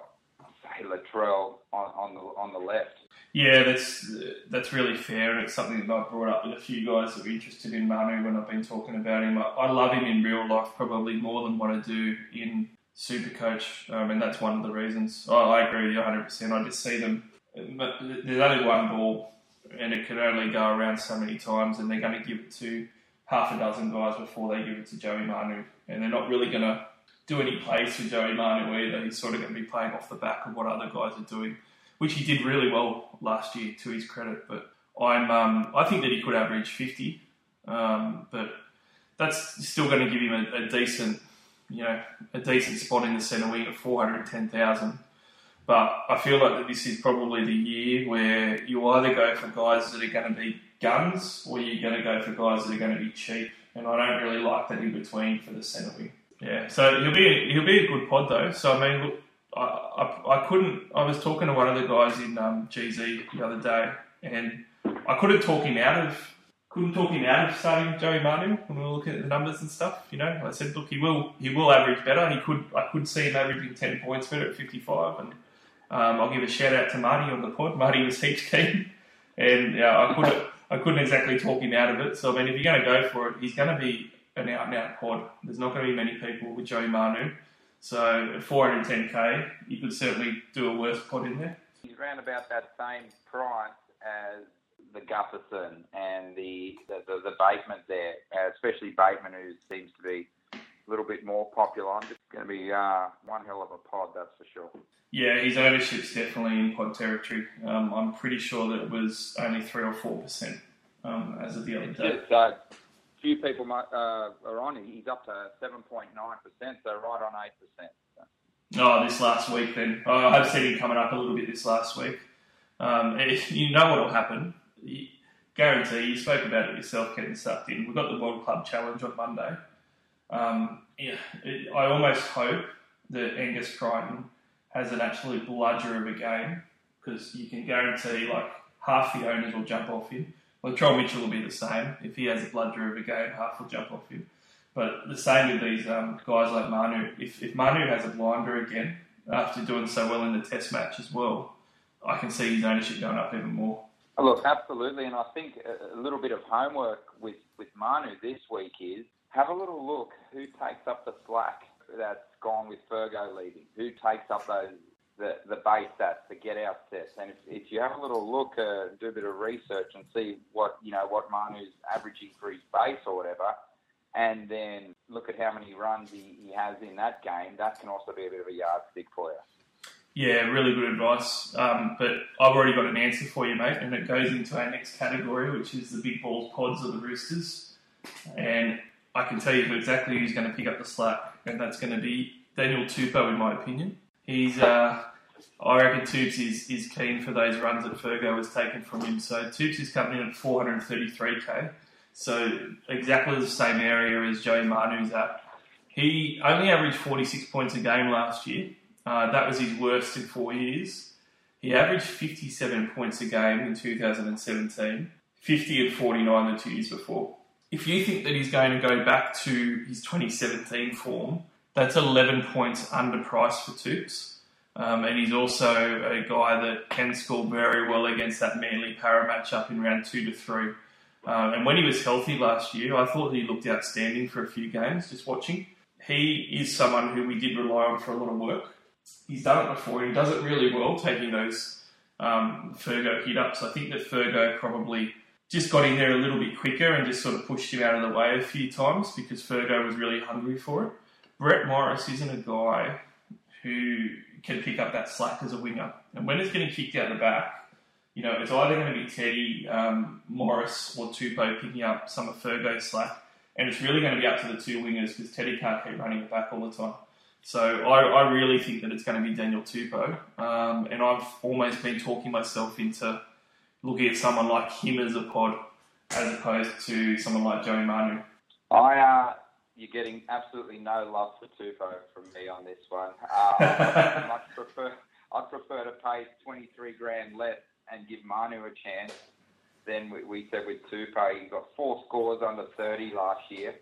say Latrell on, on the on the left. Yeah, that's that's really fair, and it's something that I've brought up with a few guys that were interested in Manu when I've been talking about him. I, I love him in real life probably more than what I do in Supercoach, um, and that's one of the reasons. Oh, I agree with you 100%. I just see them, there's only one ball, and it can only go around so many times, and they're going to give it to half a dozen guys before they give it to Joey Manu, and they're not really going to do any plays for Joey Manu either. He's sort of going to be playing off the back of what other guys are doing, which he did really well last year, to his credit. But I'm, um, I think that he could average 50, um, but that's still going to give him a, a, decent, you know, a decent spot in the centre wing at 410,000. But I feel like that this is probably the year where you either go for guys that are going to be guns or you're going to go for guys that are going to be cheap. And I don't really like that in between for the centre wing. Yeah, so he'll be a, he'll be a good pod though. So I mean, look, I, I, I couldn't. I was talking to one of the guys in um, GZ the other day, and I couldn't talk him out of couldn't talk him out of starting Joey Manu when we were looking at the numbers and stuff. You know, I said, look, he will he will average better. He could I could see him averaging ten points better at fifty five, and um, I'll give a shout out to Marty on the pod. Marty was heaps keen, and yeah, I couldn't I couldn't exactly talk him out of it. So I mean, if you're going to go for it, he's going to be an out and out pod. There's not going to be many people with Joey Manu. So at 410k, you could certainly do a worse pod in there. He's around about that same price as the Gutherson and the the, the, the Bateman there, uh, especially Bateman, who seems to be a little bit more popular. It's going to be uh, one hell of a pod, that's for sure. Yeah, his ownership's definitely in pod territory. Um, I'm pretty sure that it was only three or four percent um, as of the other day. So few people uh, are on. He's up to 7.9%, so right on 8%. Oh, this last week then. Oh, I've seen him coming up a little bit this last week. Um, you know what will happen. You, guarantee, you spoke about it yourself getting sucked in. We've got the World Club Challenge on Monday. Um, yeah, it, I almost hope that Angus Crichton has an absolute bludger of a game because you can guarantee like half the owners will jump off him. Latrell Mitchell will be the same. If he has a bludger of a game, half will jump off him. But the same with these um, guys like Manu. If, if Manu has a blinder again after doing so well in the Test match as well, I can see his ownership going up even more. Oh, look, absolutely, and I think a little bit of homework with, with Manu this week is have a little look who takes up the slack that's gone with Fergo leading, who takes up those the, the base stats, the get out sets. And if, if you have a little look, uh, do a bit of research and see what, you know, what Manu's averaging for his base or whatever, and then look at how many runs he, he has in that game, that can also be a bit of a yardstick for you. Yeah, really good advice. Um, but I've already got an answer for you, mate, and it goes into our next category, which is the big balls pods of the Roosters. And I can tell you exactly who's going to pick up the slack, and that's going to be Daniel Tupou, in my opinion. He's uh, I reckon Tubes is, is keen for those runs that Fergo has taken from him. So Tubes is coming in at 433k. So exactly the same area as Joey Manu's at. He only averaged 46 points a game last year. Uh, that was his worst in four years. He averaged 57 points a game in 2017, 50 and 49 the two years before. If you think that he's going to go back to his 2017 form, that's 11 points underpriced for Tubes. Um, and he's also a guy that can score very well against that Manly Para matchup in round two to three. Um, and when he was healthy last year, I thought he looked outstanding for a few games just watching. He is someone who we did rely on for a lot of work. He's done it before he does it really well, taking those um, Fergo hit up. So I think that Fergo probably just got in there a little bit quicker and just sort of pushed him out of the way a few times because Fergo was really hungry for it. Brett Morris isn't a guy who can pick up that slack as a winger. And when it's getting kicked out the back, you know, it's either going to be Teddy, um, Morris, or Tupou picking up some of Fergo's slack. And it's really going to be up to the two wingers because Teddy can't keep running it back all the time. So I, I really think that it's going to be Daniel Tupou. Um, and I've almost been talking myself into looking at someone like him as a pod as opposed to someone like Joey Manu. I, uh, you're getting absolutely no love for Tupou from me on this one. Uh, I'd prefer, I'd prefer to pay 23 grand less and give Manu a chance than we, we said with Tupou. He got four scores under 30 last year.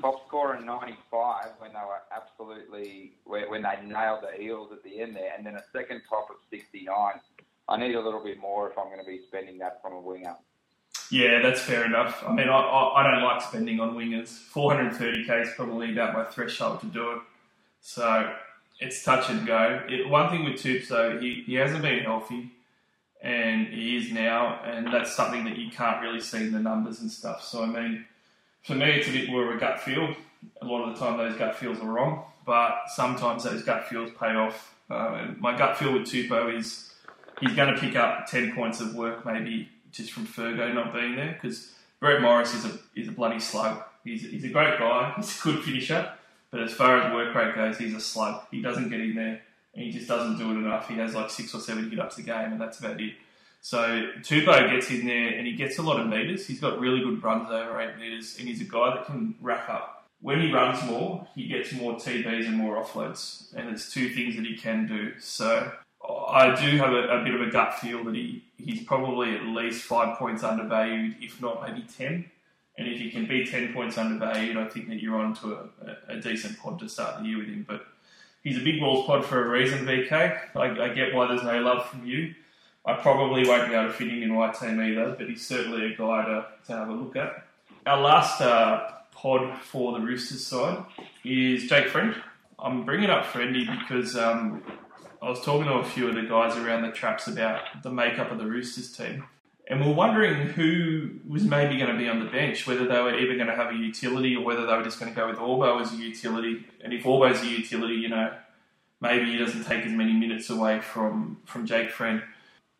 Top scorer in 95 when they were absolutely, when they nailed the heels at the end there, and then a second top of 69. I need a little bit more if I'm going to be spending that from a winger. Yeah, that's fair enough. I mean, I, I, I don't like spending on wingers. 430k is probably about my threshold to do it. So it's touch and go. It, one thing with Toops, though, he, he hasn't been healthy, and he is now, and that's something that you can't really see in the numbers and stuff. So, I mean, for me, it's a bit more of a gut feel. A lot of the time, those gut feels are wrong, but sometimes those gut feels pay off. Uh, and my gut feel with Tupou is he's going to pick up 10 points of work maybe just from Fergo not being there because Brett Morris is a, is a bloody slug. He's, he's a great guy, he's a good finisher, but as far as work rate goes, he's a slug. He doesn't get in there and he just doesn't do it enough. He has like six or seven hit ups a game and that's about it. So Tubo gets in there and he gets a lot of meters. He's got really good runs over eight meters, and he's a guy that can rack up. When he runs more, he gets more TBs and more offloads, and it's two things that he can do. So I do have a, a bit of a gut feel that he, he's probably at least five points undervalued, if not maybe ten. And if he can be ten points undervalued, I think that you're on to a, a, a decent pod to start the year with him. But he's a big balls pod for a reason, VK. I, I get why there's no love from you. I probably won't be able to fit him in my team either, but he's certainly a guy to, to have a look at. Our last uh, pod for the Roosters side is Jake Friend. I'm bringing up Friendy because um, I was talking to a few of the guys around the traps about the makeup of the Roosters team. And we are wondering who was maybe going to be on the bench, whether they were either going to have a utility or whether they were just going to go with Orbo as a utility. And if Orbo's a utility, you know, maybe he doesn't take as many minutes away from, from Jake Friend.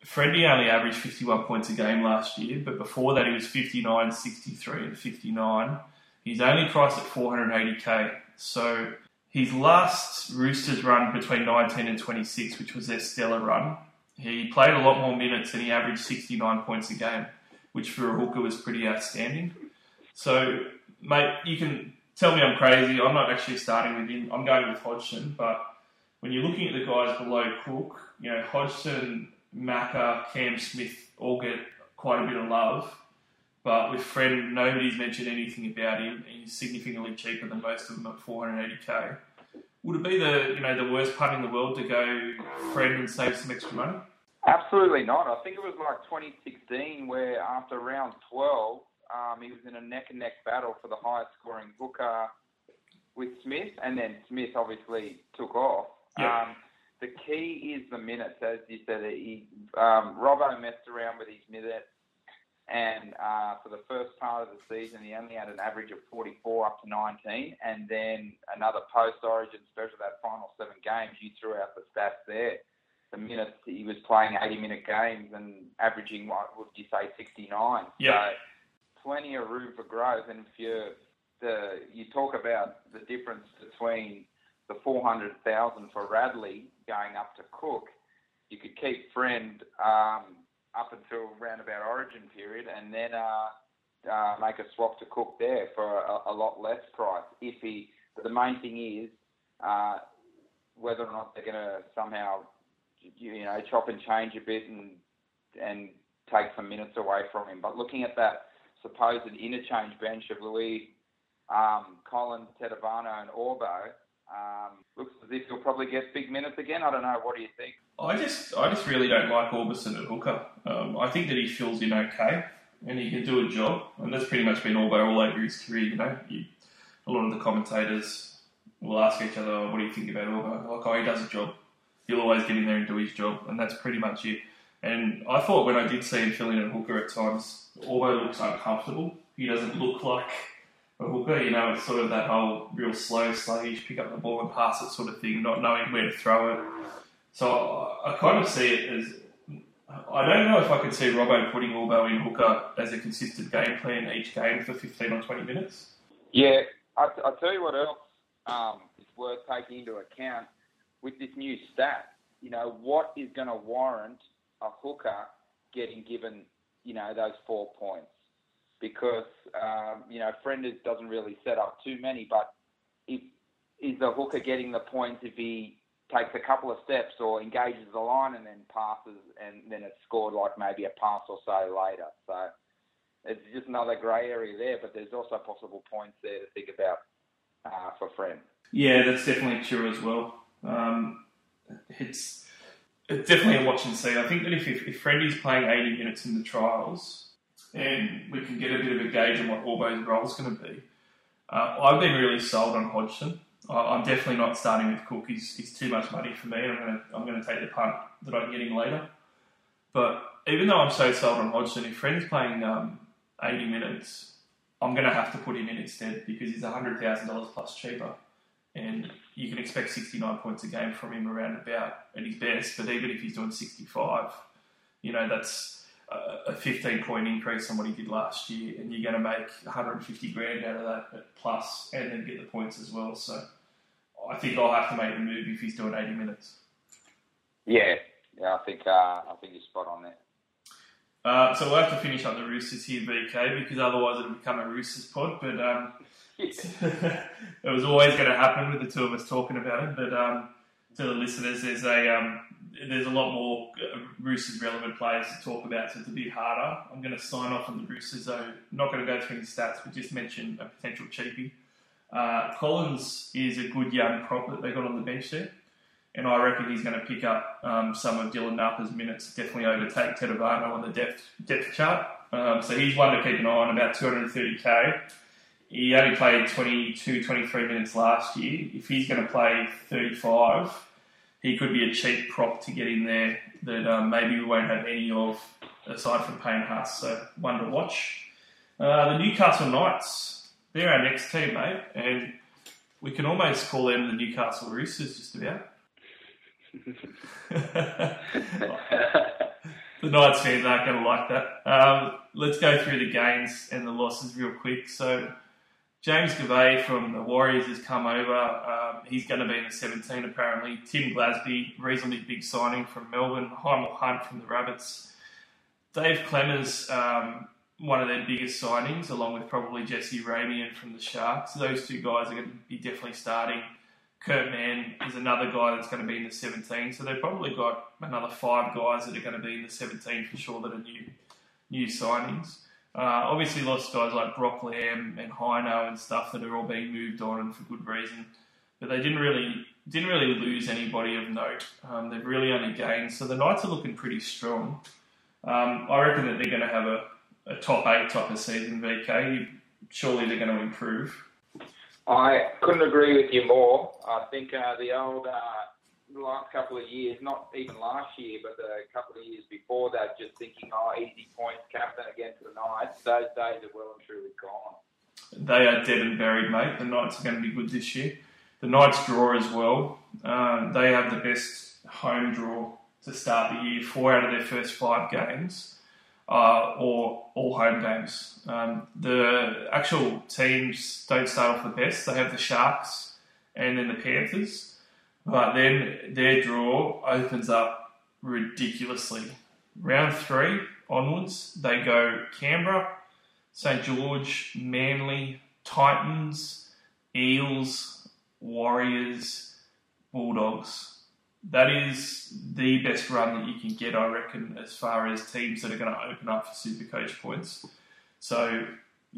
Freddie only averaged 51 points a game last year, but before that he was 59, 63, and 59. He's only priced at 480k. So his last Roosters run between 19 and 26, which was their stellar run, he played a lot more minutes and he averaged 69 points a game, which for a hooker was pretty outstanding. So, mate, you can tell me I'm crazy. I'm not actually starting with him. I'm going with Hodgson, but when you're looking at the guys below Cook, you know, Hodgson Macca, Cam Smith all get quite a bit of love. But with Fred, nobody's mentioned anything about him. He's significantly cheaper than most of them at 480k. Would it be the you know the worst punt in the world to go Fred and save some extra money? Absolutely not. I think it was like 2016 where after round 12, um, he was in a neck and neck battle for the highest scoring hooker with Smith, and then Smith obviously took off. Yeah. Um, the key is the minutes, as you said. He, um, Robbo messed around with his minutes, and uh, for the first part of the season, he only had an average of 44 up to 19, and then another post-Origin special, that final seven games, you threw out the stats there. The minutes he was playing 80-minute games and averaging what would you say 69? Yeah. So plenty of room for growth, and if you the you talk about the difference between the 400,000 for Radley going up to Cook, you could keep Friend um, up until around about Origin period, and then uh, uh, make a swap to Cook there for a, a, lot less price. If he, but the main thing is uh, whether or not they're going to somehow, you know, chop and change a bit and and take some minutes away from him. But looking at that supposed interchange bench of Liu, um, Collins, Tetevano, and Orbo um, looks as if he'll probably get big minutes again. I don't know. What do you think? I just, I just really don't like Aubusson at hooker. Um, I think that he fills in okay, and he can do a job, and that's pretty much been all by all over his career. You know, you, a lot of the commentators will ask each other, oh, "What do you think about Orbo?" Like, oh, he does a job. He'll always get in there and do his job, and that's pretty much it. And I thought when I did see him filling in at hooker at times, Orbo looks uncomfortable. He doesn't look like a hooker. You know, it's sort of that whole real slow, sluggish, pick up the ball and pass it sort of thing, not knowing where to throw it. So I, I kind of see it as I don't know if I could see Robbo putting Orbo in hooker as a consistent game plan each game for 15 or 20 minutes. Yeah, I, I'll tell you what else um, is worth taking into account with this new stat. You know, what is going to warrant a hooker getting given, you know, those four points? Because, um, you know, Frienders doesn't really set up too many, but if, is the hooker getting the points if he takes a couple of steps or engages the line and then passes and then it's scored like maybe a pass or so later? So it's just another grey area there, but there's also possible points there to think about uh, for Friend. Yeah, that's definitely true as well. Um, it's, it's definitely a watch and see. I think that if, if, if playing 80 minutes in the trials and we can get a bit of a gauge on what Orbo's role is going to be, uh, I've been really sold on Hodgson. I, am definitely not starting with Cook. He's, he's too much money for me. I'm going to I'm going to take the punt that I'm getting later. But even though I'm so sold on Hodgson, if Friend's playing um, 80 minutes, I'm going to have to put him in instead because he's $100,000 plus cheaper. And you can expect 69 points a game from him around about at his best. But even if he's doing 65, you know, that's a 15 point increase on what he did last year. And you're going to make 150 grand out of that plus and then get the points as well. So I think I'll have to make the move if he's doing 80 minutes. Yeah, yeah, I think uh, I think you're spot on there. Uh, so we'll have to finish up the Roosters here, VK, because otherwise it'll become a Roosters pod. But um, it was always going to happen with the two of us talking about it. But um, to the listeners, there's a um, there's a lot more uh, Roosters relevant players to talk about, so it's a bit harder. I'm going to sign off on the Roosters, though. Not going to go through any stats, but just mention a potential cheapie. Uh, Collins is a good young prop that they got on the bench there and I reckon he's going to pick up um, some of Dylan Napa's minutes, definitely overtake Tetevano on the depth depth chart. Um, so he's one to keep an eye on, about 230k. He only played 22, 23 minutes last year. If he's going to play 35, he could be a cheap prop to get in there that um, maybe we won't have any of aside from Payne Haas. So one to watch. Uh, the Newcastle Knights, they're our next team, mate, and we can almost call them the Newcastle Roosters just about. the Knights fans aren't going to like that. Um, let's go through the gains and the losses real quick. So, James Gavet from the Warriors has come over. Um, he's going to be in the 17 apparently. Tim Glasby, reasonably big signing from Melbourne. Hymel Hunt from the Rabbits. Dave Klemmer's um, one of their biggest signings, along with probably Jesse Ramien from the Sharks. Those two guys are going to be definitely starting. Kurt Mann is another guy that's going to be in the 17. So they've probably got another five guys that are going to be in the 17 for sure that are new new signings. Uh, obviously, lost guys like Brock Lamb and Hino and stuff that are all being moved on and for good reason. But they didn't really didn't really lose anybody of note. Um, they've really only gained. So the Knights are looking pretty strong. Um, I reckon that they're going to have a, a top eight type of season. VK. Surely they're going to improve. I couldn't agree with you more. I think uh, the old uh, last couple of years, not even last year, but a couple of years before that, just thinking, oh, easy points, captain against the Knights. Those days are well and truly gone. They are dead and buried, mate. The Knights are going to be good this year. The Knights draw as well. Um, they have the best home draw to start the year. Four out of their first five games uh, or all home games. Um, the actual teams don't start off the best. They have the Sharks and then the Panthers, but then their draw opens up ridiculously. Round three onwards, they go Canberra, St George, Manly, Titans, Eels, Warriors, Bulldogs that is the best run that you can get, I reckon, as far as teams that are going to open up for super coach points. So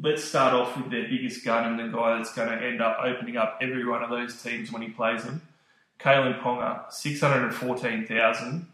let's start off with their biggest gun and the guy that's going to end up opening up every one of those teams when he plays them. Kalyn Ponga, 614,000,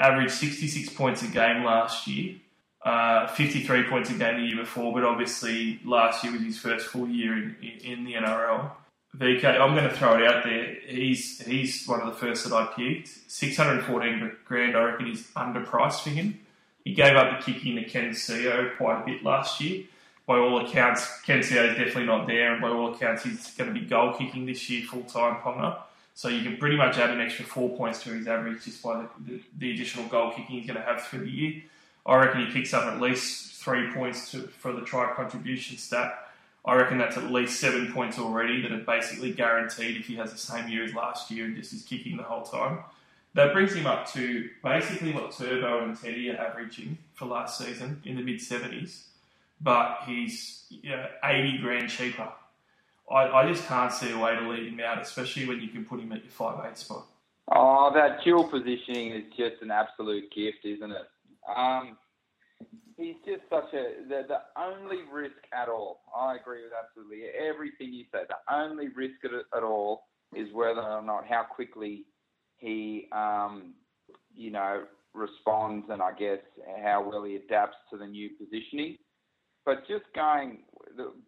averaged 66 points a game last year, uh, 53 points a game the year before, but obviously last year was his first full year in, in, in the NRL. VK, I'm going to throw it out there. He's he's one of the first that I picked. 614 grand, I reckon, is underpriced for him. He gave up the kicking to Ken Sio quite a bit last year. By all accounts, Ken Sio is definitely not there, and by all accounts, he's going to be goal kicking this year full time, Ponga. So you can pretty much add an extra four points to his average just by the, the, the additional goal kicking he's going to have through the year. I reckon he picks up at least three points to, for the try contribution stat. I reckon that's at least seven points already that are basically guaranteed if he has the same year as last year and just is kicking the whole time. That brings him up to basically what Turbo and Teddy are averaging for last season in the mid 70s, but he's you know, 80 grand cheaper. I, I just can't see a way to leave him out, especially when you can put him at your 5'8 spot. Oh, that dual positioning is just an absolute gift, isn't it? Um, he's just such a the, the only risk at all. I agree with absolutely everything you say. The only risk at, at all is whether or not how quickly he, um, you know, responds, and I guess how well he adapts to the new positioning. But just going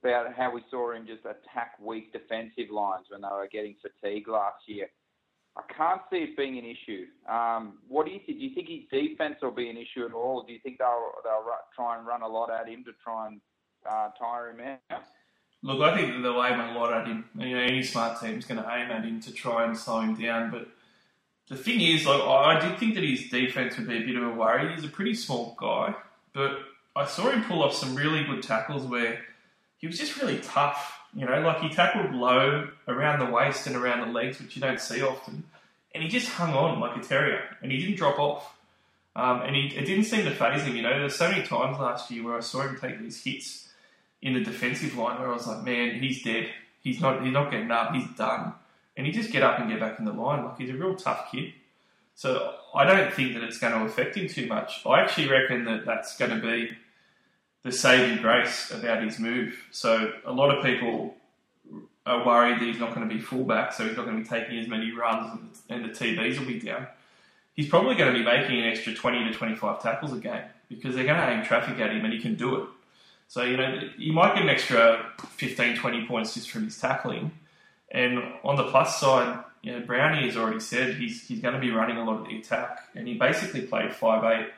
about how we saw him just attack weak defensive lines when they were getting fatigued last year. I can't see it being an issue. Um, what do you think? Do you think his defense will be an issue at all? Do you think they'll they'll try and run a lot at him to try and uh, tire him out? Look, I think they'll aim a lot at him. You know, any smart team's going to aim at him to try and slow him down. But the thing is, like, I did think that his defense would be a bit of a worry. He's a pretty small guy, but I saw him pull off some really good tackles where he was just really tough. You know, like he tackled low around the waist and around the legs, which you don't see often, and he just hung on like a terrier, and he didn't drop off. Um, and he, it didn't seem to phase him. You know, there's so many times last year where I saw him take these hits in the defensive line where I was like, man, he's dead. He's not. He's not getting up. He's done. And he just get up and get back in the line. Like he's a real tough kid. So I don't think that it's going to affect him too much. I actually reckon that that's going to be the saving grace about his move. So a lot of people are worried that he's not going to be fullback, so he's not going to be taking as many runs and the TBs will be down. He's probably going to be making an extra 20 to 25 tackles a game because they're going to aim traffic at him and he can do it. So, you know, you might get an extra 15, 20 points just from his tackling. And on the plus side, you know, Brownie has already said he's, he's going to be running a lot of the attack. And he basically played 5'8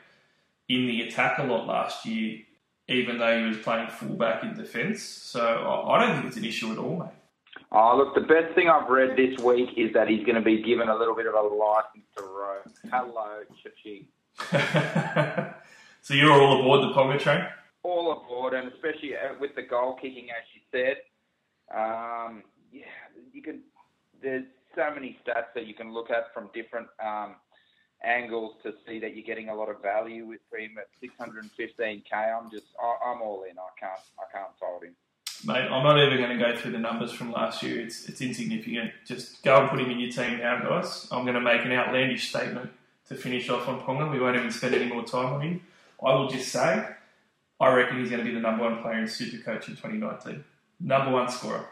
in the attack a lot last year even though he was playing fullback in defence. So I don't think it's an issue at all, mate. Oh, look, the best thing I've read this week is that he's going to be given a little bit of a license to roam. Hello, Chachi. so you're all aboard the Ponga train? All aboard, and especially uh, with the goal kicking, as you said. Um, yeah, you can. There's so many stats that you can look at from different um, angles to see that you're getting a lot of value with him at 615k. I'm just, I'm all in. I can't, I can't fold him. Mate, I'm not even going to go through the numbers from last year. It's, it's insignificant. Just go and put him in your team now, guys. I'm going to make an outlandish statement to finish off on Ponga. We won't even spend any more time on him. I will just say, I reckon he's going to be the number one player in Supercoach in 2019. Number one scorer.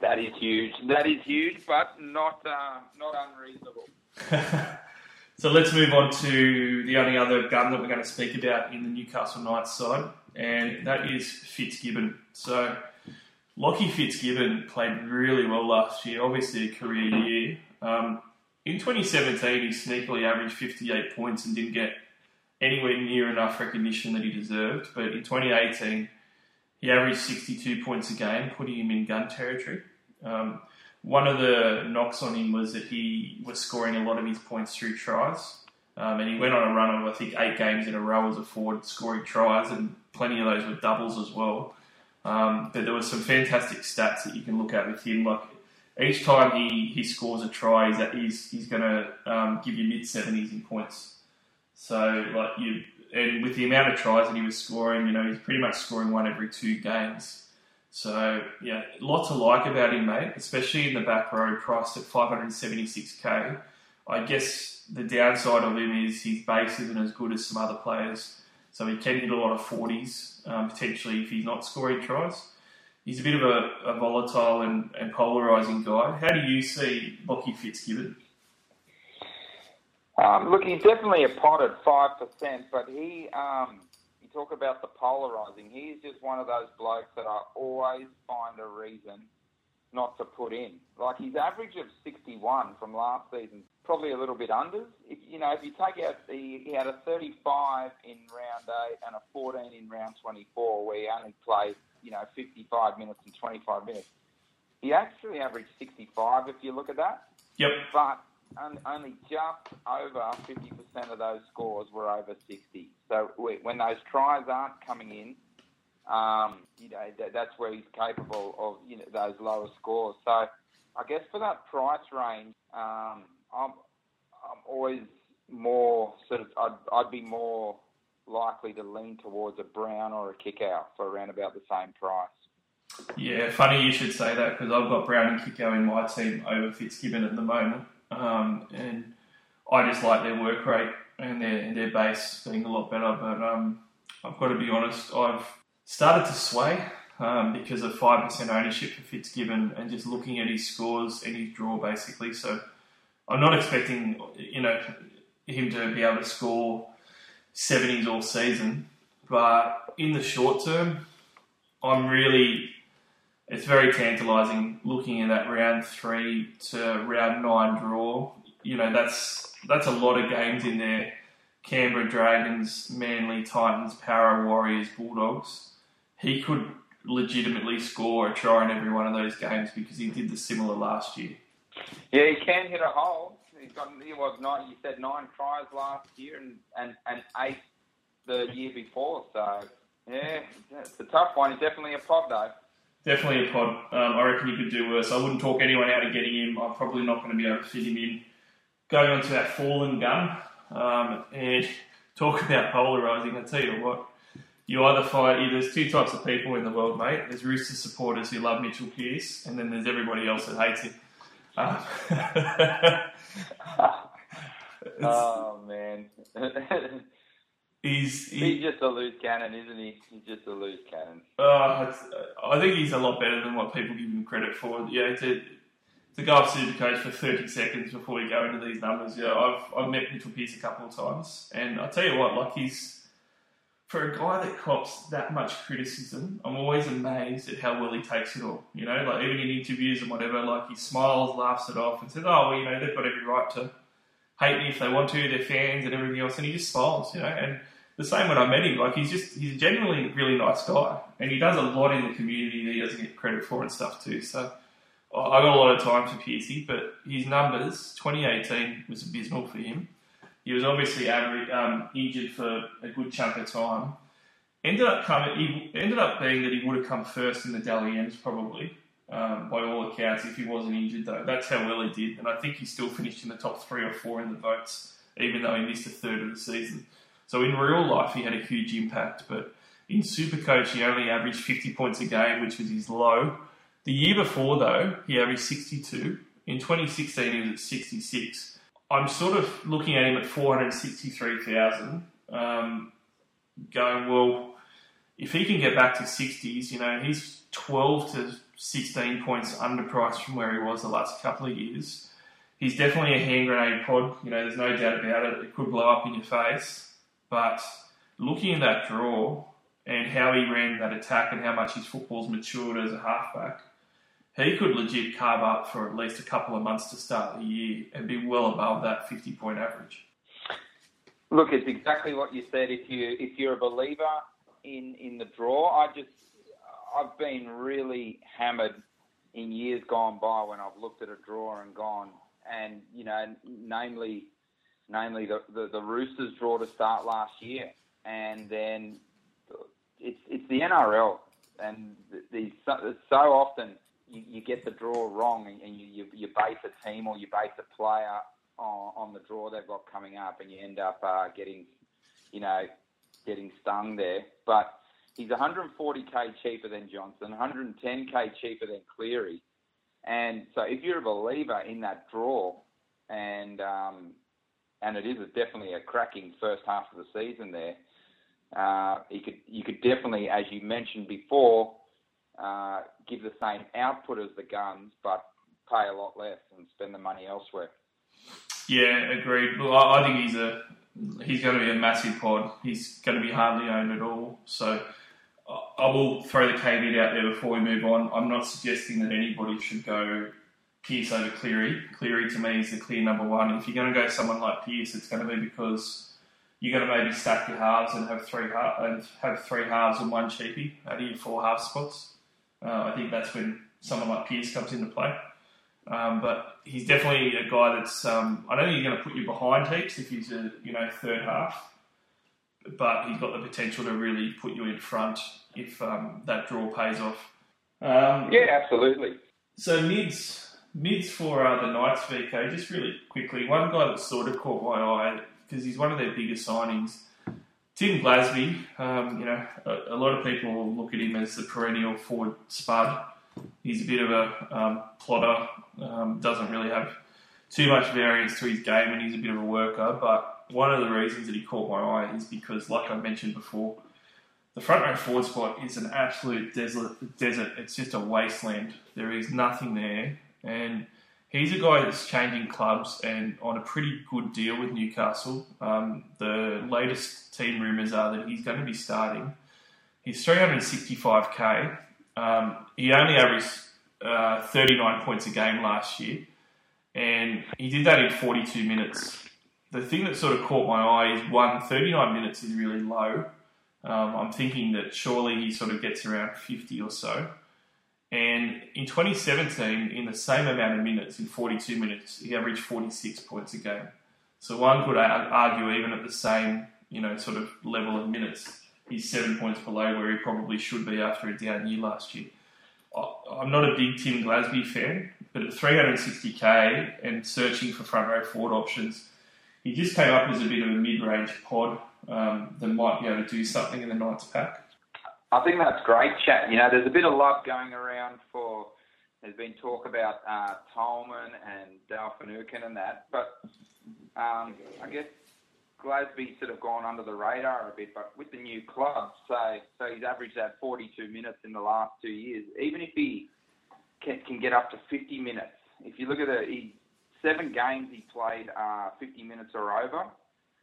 That is huge. That is huge, but not uh, not unreasonable. So let's move on to the only other gun that we're going to speak about in the Newcastle Knights side, and that is Fitzgibbon. So Lockie Fitzgibbon played really well last year, obviously a career year. Um, in 2017, he sneakily averaged 58 points and didn't get anywhere near enough recognition that he deserved. But in 2018, he averaged 62 points a game, putting him in gun territory. Um, one of the knocks on him was that he was scoring a lot of his points through tries. Um, and he went on a run of, I think, eight games in a row as a forward scoring tries, and plenty of those were doubles as well. Um, but there were some fantastic stats that you can look at with him. Like each time he, he scores a try, he's, he's, he's going to um, give you mid 70s in points. So, like you, and with the amount of tries that he was scoring, you know, he's pretty much scoring one every two games. So yeah, a lot to like about him, mate. Especially in the back row, priced at 576k. I guess the downside of him is his base isn't as good as some other players, so he can hit a lot of 40s um, potentially if he's not scoring tries. He's a bit of a, a volatile and, and polarising guy. How do you see Lockie Fitzgibbon? Um, look, he's definitely a pod at five percent, but he um, talk about the polarizing. He's just one of those blokes that I always find a reason not to put in. Like his average of 61 from last season, probably a little bit under. If, you know, if you take out the, he had a 35 in round eight and a 14 in round 24, where he only played, you know, 55 minutes and 25 minutes. He actually averaged 65 if you look at that. Yep. But only just over 50% of those scores were over 60. So when those tries aren't coming in, um, you know, that, that's where he's capable of, you know, those lower scores. So I guess for that price range, um, I'm, I'm always more sort of, I'd, I'd be more likely to lean towards a Brown or a Kikau for around about the same price. Yeah, funny you should say that because I've got Brown and Kikau in my team over Fitzgibbon at the moment, um, and I just like their work rate and their and their base being a lot better. But um, I've got to be honest, I've started to sway um, because of five percent ownership for Fitzgibbon and just looking at his scores and his draw basically. So I'm not expecting you know him to be able to score seventies all season, but in the short term, I'm really it's very tantalising looking at that round three to round nine draw. You know, that's that's a lot of games in there. Canberra Dragons, Manly Titans, Para Warriors, Bulldogs. He could legitimately score a try in every one of those games because he did the similar last year. Yeah, he can hit a hole. He's got he was nine. You said nine tries last year and and, and eight the year before. So yeah, it's a tough one. He's definitely a pod though. Definitely a pod. Um, I reckon you could do worse. I wouldn't talk anyone out of getting him. I'm probably not going to be able to fit him in. Going on to our fallen gun, um, and talk about polarising. I tell you what, you either fight. There's two types of people in the world, mate. There's Rooster supporters who love Mitchell Pearce, and then there's everybody else that hates him. Um, Oh man, he's he, he's just a loose cannon, isn't he? He's just a loose cannon. Uh, I think he's a lot better than what people give him credit for. Yeah, to, to go up Supercoach for 30 seconds before we go into these numbers. Yeah, I've, I've met Mitchell Pearce a couple of times, and I tell you what, like he's for a guy that cops that much criticism, I'm always amazed at how well he takes it all. You know, like even in interviews and whatever, like he smiles, laughs it off, and says, "Oh, well, you know, they've got every right to hate me if they want to. They're fans and everything else," and he just smiles. You know, and the same when I met him. Like he's just he's a really nice guy, and he does a lot in the community that he doesn't get credit for and stuff too. So I got a lot of time for Piercy, but his numbers 2018 was abysmal for him. He was obviously average, um, injured for a good chunk of time. Ended up coming. He ended up being that he would have come first in the Dally M's probably. Um, by all accounts, if he wasn't injured, though, that's how well he did, and I think he still finished in the top three or four in the votes, even though he missed a third of the season. So in real life, he had a huge impact, but in Supercoach, he only averaged 50 points a game, which was his low. The year before, though, he averaged 62. In 2016, he was at 66. I'm sort of looking at him at 463,000, um, going, well, if he can get back to 60s, you know, he's 12 to 16 points underpriced from where he was the last couple of years. He's definitely a hand grenade pod, you know, there's no doubt about it. It could blow up in your face. But looking at that draw and how he ran that attack and how much his football's matured as a halfback, he could legit carve up for at least a couple of months to start the year and be well above that 50 point average. Look, it's exactly what you said. If you if you're a believer in in the draw, I just I've been really hammered in years gone by when I've looked at a draw and gone, and you know, namely, namely the the, the Roosters draw to start last year, and then it's it's the NRL, and these so, so often you, you get the draw wrong, and, and you, you you base a team or you base a player on, on the draw they've got coming up, and you end up uh, getting, you know, getting stung there. But he's 140k cheaper than Johnson, 110k cheaper than Cleary, and so if you're a believer in that draw, and um, and it is definitely a cracking first half of the season there. Uh, you could you could definitely, as you mentioned before, uh, give the same output as the guns, but pay a lot less and spend the money elsewhere. Yeah, agreed. Look, I, I think he's a he's going to be a massive pod. He's going to be hardly owned at all. So I will throw the caveat out there before we move on. I'm not suggesting that anybody should go Pearce over Cleary. Cleary to me is the clear number one. If you're going to go someone like Pearce, it's going to be because you're going to maybe stack your halves and have three and have three halves and one cheapie out of your four half spots. Uh, I think that's when someone like Pearce comes into play. Um, but he's definitely a guy that's. Um, I don't think he's going to put you behind heaps if he's a you know third half, but he's got the potential to really put you in front if um, that draw pays off. Um, Yeah, absolutely. so mids, mids for uh, the Knights, VK. Just really quickly, one guy that sort of caught my eye because he's one of their biggest signings. Tim Glasby. Um, you know, a, a lot of people look at him as the perennial forward spud. He's a bit of a um, plotter. Um, doesn't really have too much variance to his game, and he's a bit of a worker. But one of the reasons that he caught my eye is because, like I mentioned before, the front row forward spot is an absolute desert. Desert. It's just a wasteland. There is nothing there, and he's a guy that's changing clubs and on a pretty good deal with Newcastle. Um, the latest team rumours are that he's going to be starting. He's 365k. Um, he only averaged uh, 39 points a game last year, and he did that in 42 minutes. The thing that sort of caught my eye is one, 39 minutes is really low. Um, I'm thinking that surely he sort of gets around 50 or so. And in 2017, in the same amount of minutes, in 42 minutes, he averaged 46 points a game. So one could argue, even at the same, you know, sort of level of minutes, he's seven points below where he probably should be after a down year last year. I'm not a big Tim Glasby fan, but at 360k and searching for front row forward options, he just came up as a bit of a mid-range pod um, that might be able to do something in the Knights pack. I think that's great chat. You know, there's a bit of love going around for. There's been talk about uh, Tolman and Dalfinukin and that, but um, I guess Glasby's sort of gone under the radar a bit. But with the new club, so so he's averaged that 42 minutes in the last two years. Even if he can, can get up to 50 minutes, if you look at the he seven games he played uh, 50 minutes or over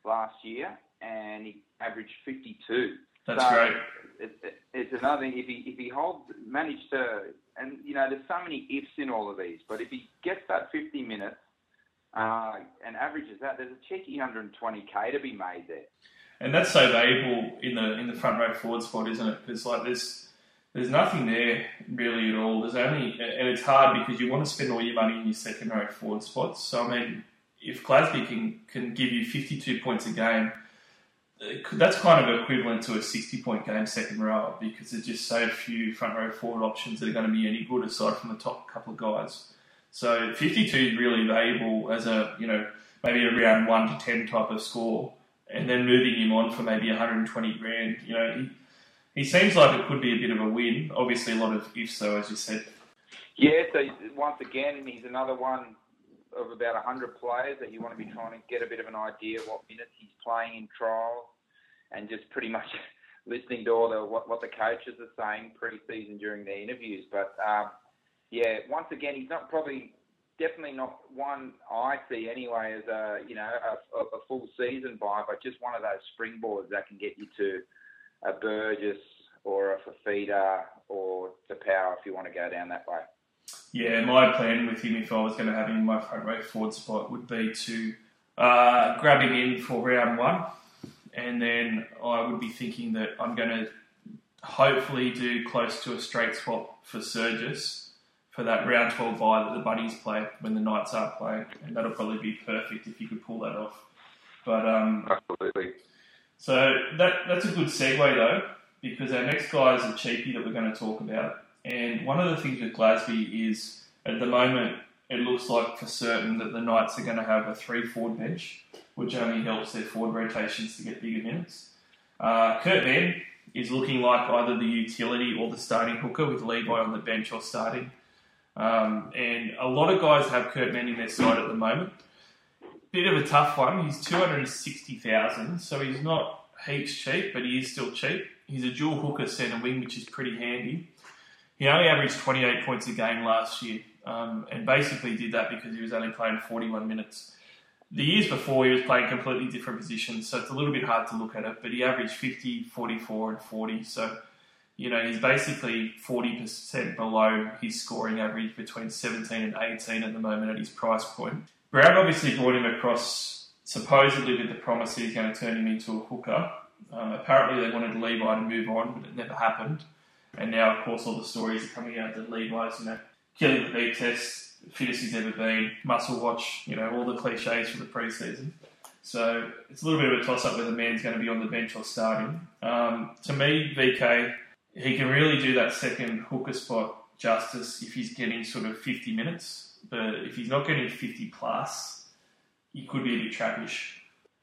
last year, and he averaged 52. That's So, great. It, it, it's another thing. If he if he holds managed to, and you know, there's so many ifs in all of these. But if he gets that 50 minutes uh, and averages that, there's a cheeky 120k to be made there. And that's so valuable in the in the front row forward spot, isn't it? Because like there's there's nothing there really at all. There's only and it's hard because you want to spend all your money in your second row forward spots. So I mean, if Glasby can can give you 52 points a game, that's kind of equivalent to a 60 point game second row because there's just so few front row forward options that are going to be any good aside from the top couple of guys. So 52 is really valuable as a you know maybe a round one to 10 type of score and then moving him on for maybe 120 grand. You know, he, he seems like it could be a bit of a win. Obviously, a lot of ifs, though, as you said. Yeah. So once again, he's another one of about 100 players that you want to be trying to get a bit of an idea what minutes he's playing in trials, and just pretty much listening to all the what, what the coaches are saying pre-season during their interviews. But um, yeah, once again, he's not probably definitely not one I see anyway as a you know a, a full season buy, but just one of those springboards that can get you to a Burgess or a Fifita or Taupau if you want to go down that way. Yeah, my plan with him, if I was going to have him in my front row forward spot, would be to uh, grab him in for round one, and then I would be thinking that I'm going to hopefully do close to a straight swap for Surgis for that round 12 bye that the Bunnies play when the Knights are playing, and that'll probably be perfect if you could pull that off. But um, Absolutely. so that that's a good segue though, because our next guy is a cheapie that we're going to talk about. And one of the things with Glasby is at the moment it looks like for certain that the Knights are going to have a three forward bench, which only helps their forward rotations to get bigger minutes. Uh, Kurt Mann is looking like either the utility or the starting hooker with Levi on the bench or starting. Um, and a lot of guys have Kurt Mann in their side at the moment bit of a tough one. He's two hundred and sixty thousand, so he's not heaps cheap, but he is still cheap. He's a dual hooker centre wing, which is pretty handy. He only averaged twenty eight points a game last year, um, and basically did that because he was only playing forty one minutes. The years before, he was playing completely different positions, so it's a little bit hard to look at it. But he averaged 50, 44, and 40. So You know, he's basically 40% below his scoring average between 17 and 18 at the moment at his price point. Brown obviously brought him across supposedly with the promise that he's going to turn him into a hooker. Um, apparently, they wanted Levi to move on, but it never happened. And now, of course, all the stories are coming out that Levi's, you know, killing the beep test, fittest he's ever been, muscle watch, you know, all the cliches from the preseason. So it's a little bit of a toss up whether Mann's going to be on the bench or starting. Um, to me, VK, he can really do that second hooker spot justice if he's getting sort of 50 minutes. But if he's not getting 50 plus, he could be a bit trappish.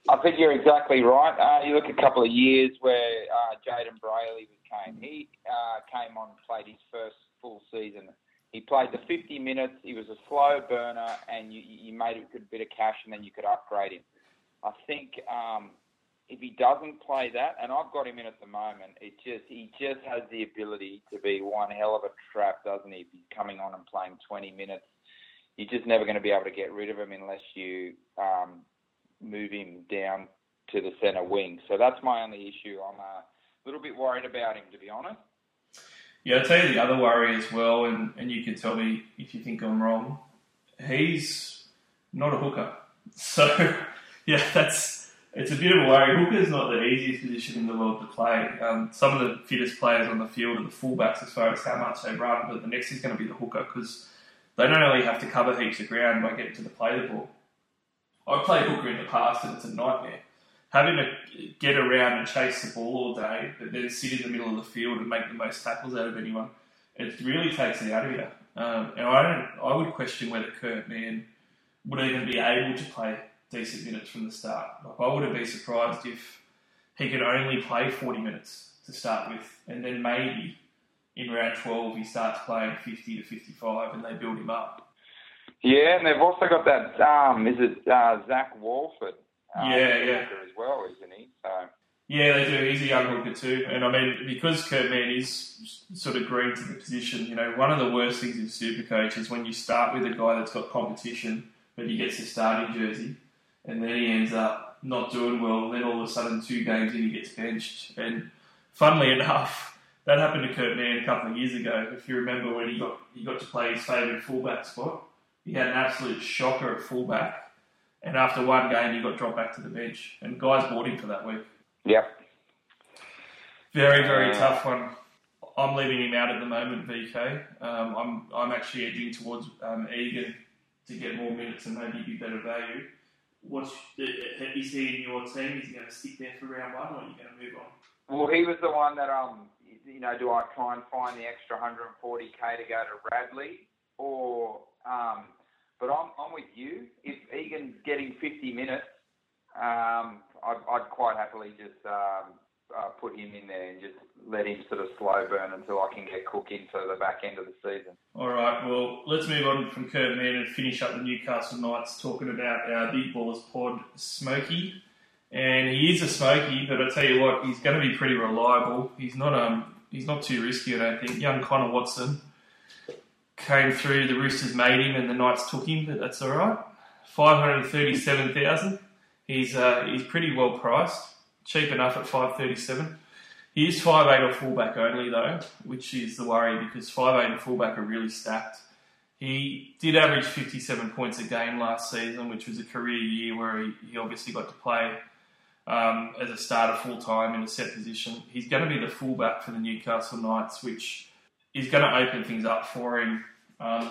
I think you're exactly right. Uh, you look a couple of years where uh, Jayden Brailey came. He uh, came on and played his first full season. He played the 50 minutes. He was a slow burner, and you, you made a good bit of cash, and then you could upgrade him. I think um, if he doesn't play that, and I've got him in at the moment, it just he just has the ability to be one hell of a trap, doesn't he? If he's coming on and playing 20 minutes, you're just never going to be able to get rid of him unless you um, move him down to the centre wing. So that's my only issue. I'm a little bit worried about him, to be honest. Yeah, I'll tell you the other worry as well, and, and you can tell me if you think I'm wrong. He's not a hooker. So, yeah, that's it's a bit of a worry. Hooker's not the easiest position in the world to play. Um, some of the fittest players on the field are the fullbacks as far as how much they run, but the next is going to be the hooker because they don't only have to cover heaps of ground by getting to the play the ball. I've played hooker in the past and it's a nightmare. Having to get around and chase the ball all day, but then sit in the middle of the field and make the most tackles out of anyone, it really takes it out of you. Um, and I don't, I would question whether Kurt Mann would even be able to play decent minutes from the start. Like I wouldn't be surprised if he could only play 40 minutes to start with, and then maybe in round 12 he starts playing 50 to 55 and they build him up. Yeah, and they've also got that, um, is it uh, Zach Walford? Um, Yeah, yeah. As well, isn't he? So, Yeah, they do. He's a young hooker too, and I mean because Kurt Mann is sort of green to the position. You know, one of the worst things in Supercoach is when you start with a guy that's got competition, but he gets the starting jersey, and then he ends up not doing well. And Then all of a sudden, two games in, he gets benched. And funnily enough, that happened to Kurt Mann a couple of years ago. If you remember when he got he got to play his favourite fullback spot, he had an absolute shocker at fullback. And after one game, he got dropped back to the bench, and guys bought him for that week. yep. Very, very Uh, tough one. I'm leaving him out at the moment, VK. Um, I'm I'm actually edging towards um, Egan to get more minutes and maybe be better value. What's is he in your team? Is he going to stick there for round one, or are you going to move on? Well, he was the one that, um, you know, do I try and find the extra 140k to go to Radley, or, um, but I'm, I'm with you. If Egan's getting 50 minutes, um, I'd, I'd quite happily just um, uh, put him in there and just let him sort of slow burn until I can get Cook into the back end of the season. All right. Well, let's move on from Kurt Mann and finish up the Newcastle Knights talking about our Big Ballers pod, Smokey. And he is a Smokey, but I tell you what, he's going to be pretty reliable. He's not um he's not too risky, I don't think. Young Connor Watson came through. The Roosters made him, and the Knights took him, but that's all right. Five hundred thirty-seven thousand. He's uh, he's pretty well priced, cheap enough at five thirty-seven. He is five eight or fullback only though, which is the worry because five eight and fullback are really stacked. He did average 57 points a game last season, which was a career year where he, he obviously got to play um, as a starter full time in a set position. He's going to be the fullback for the Newcastle Knights, which is going to open things up for him um,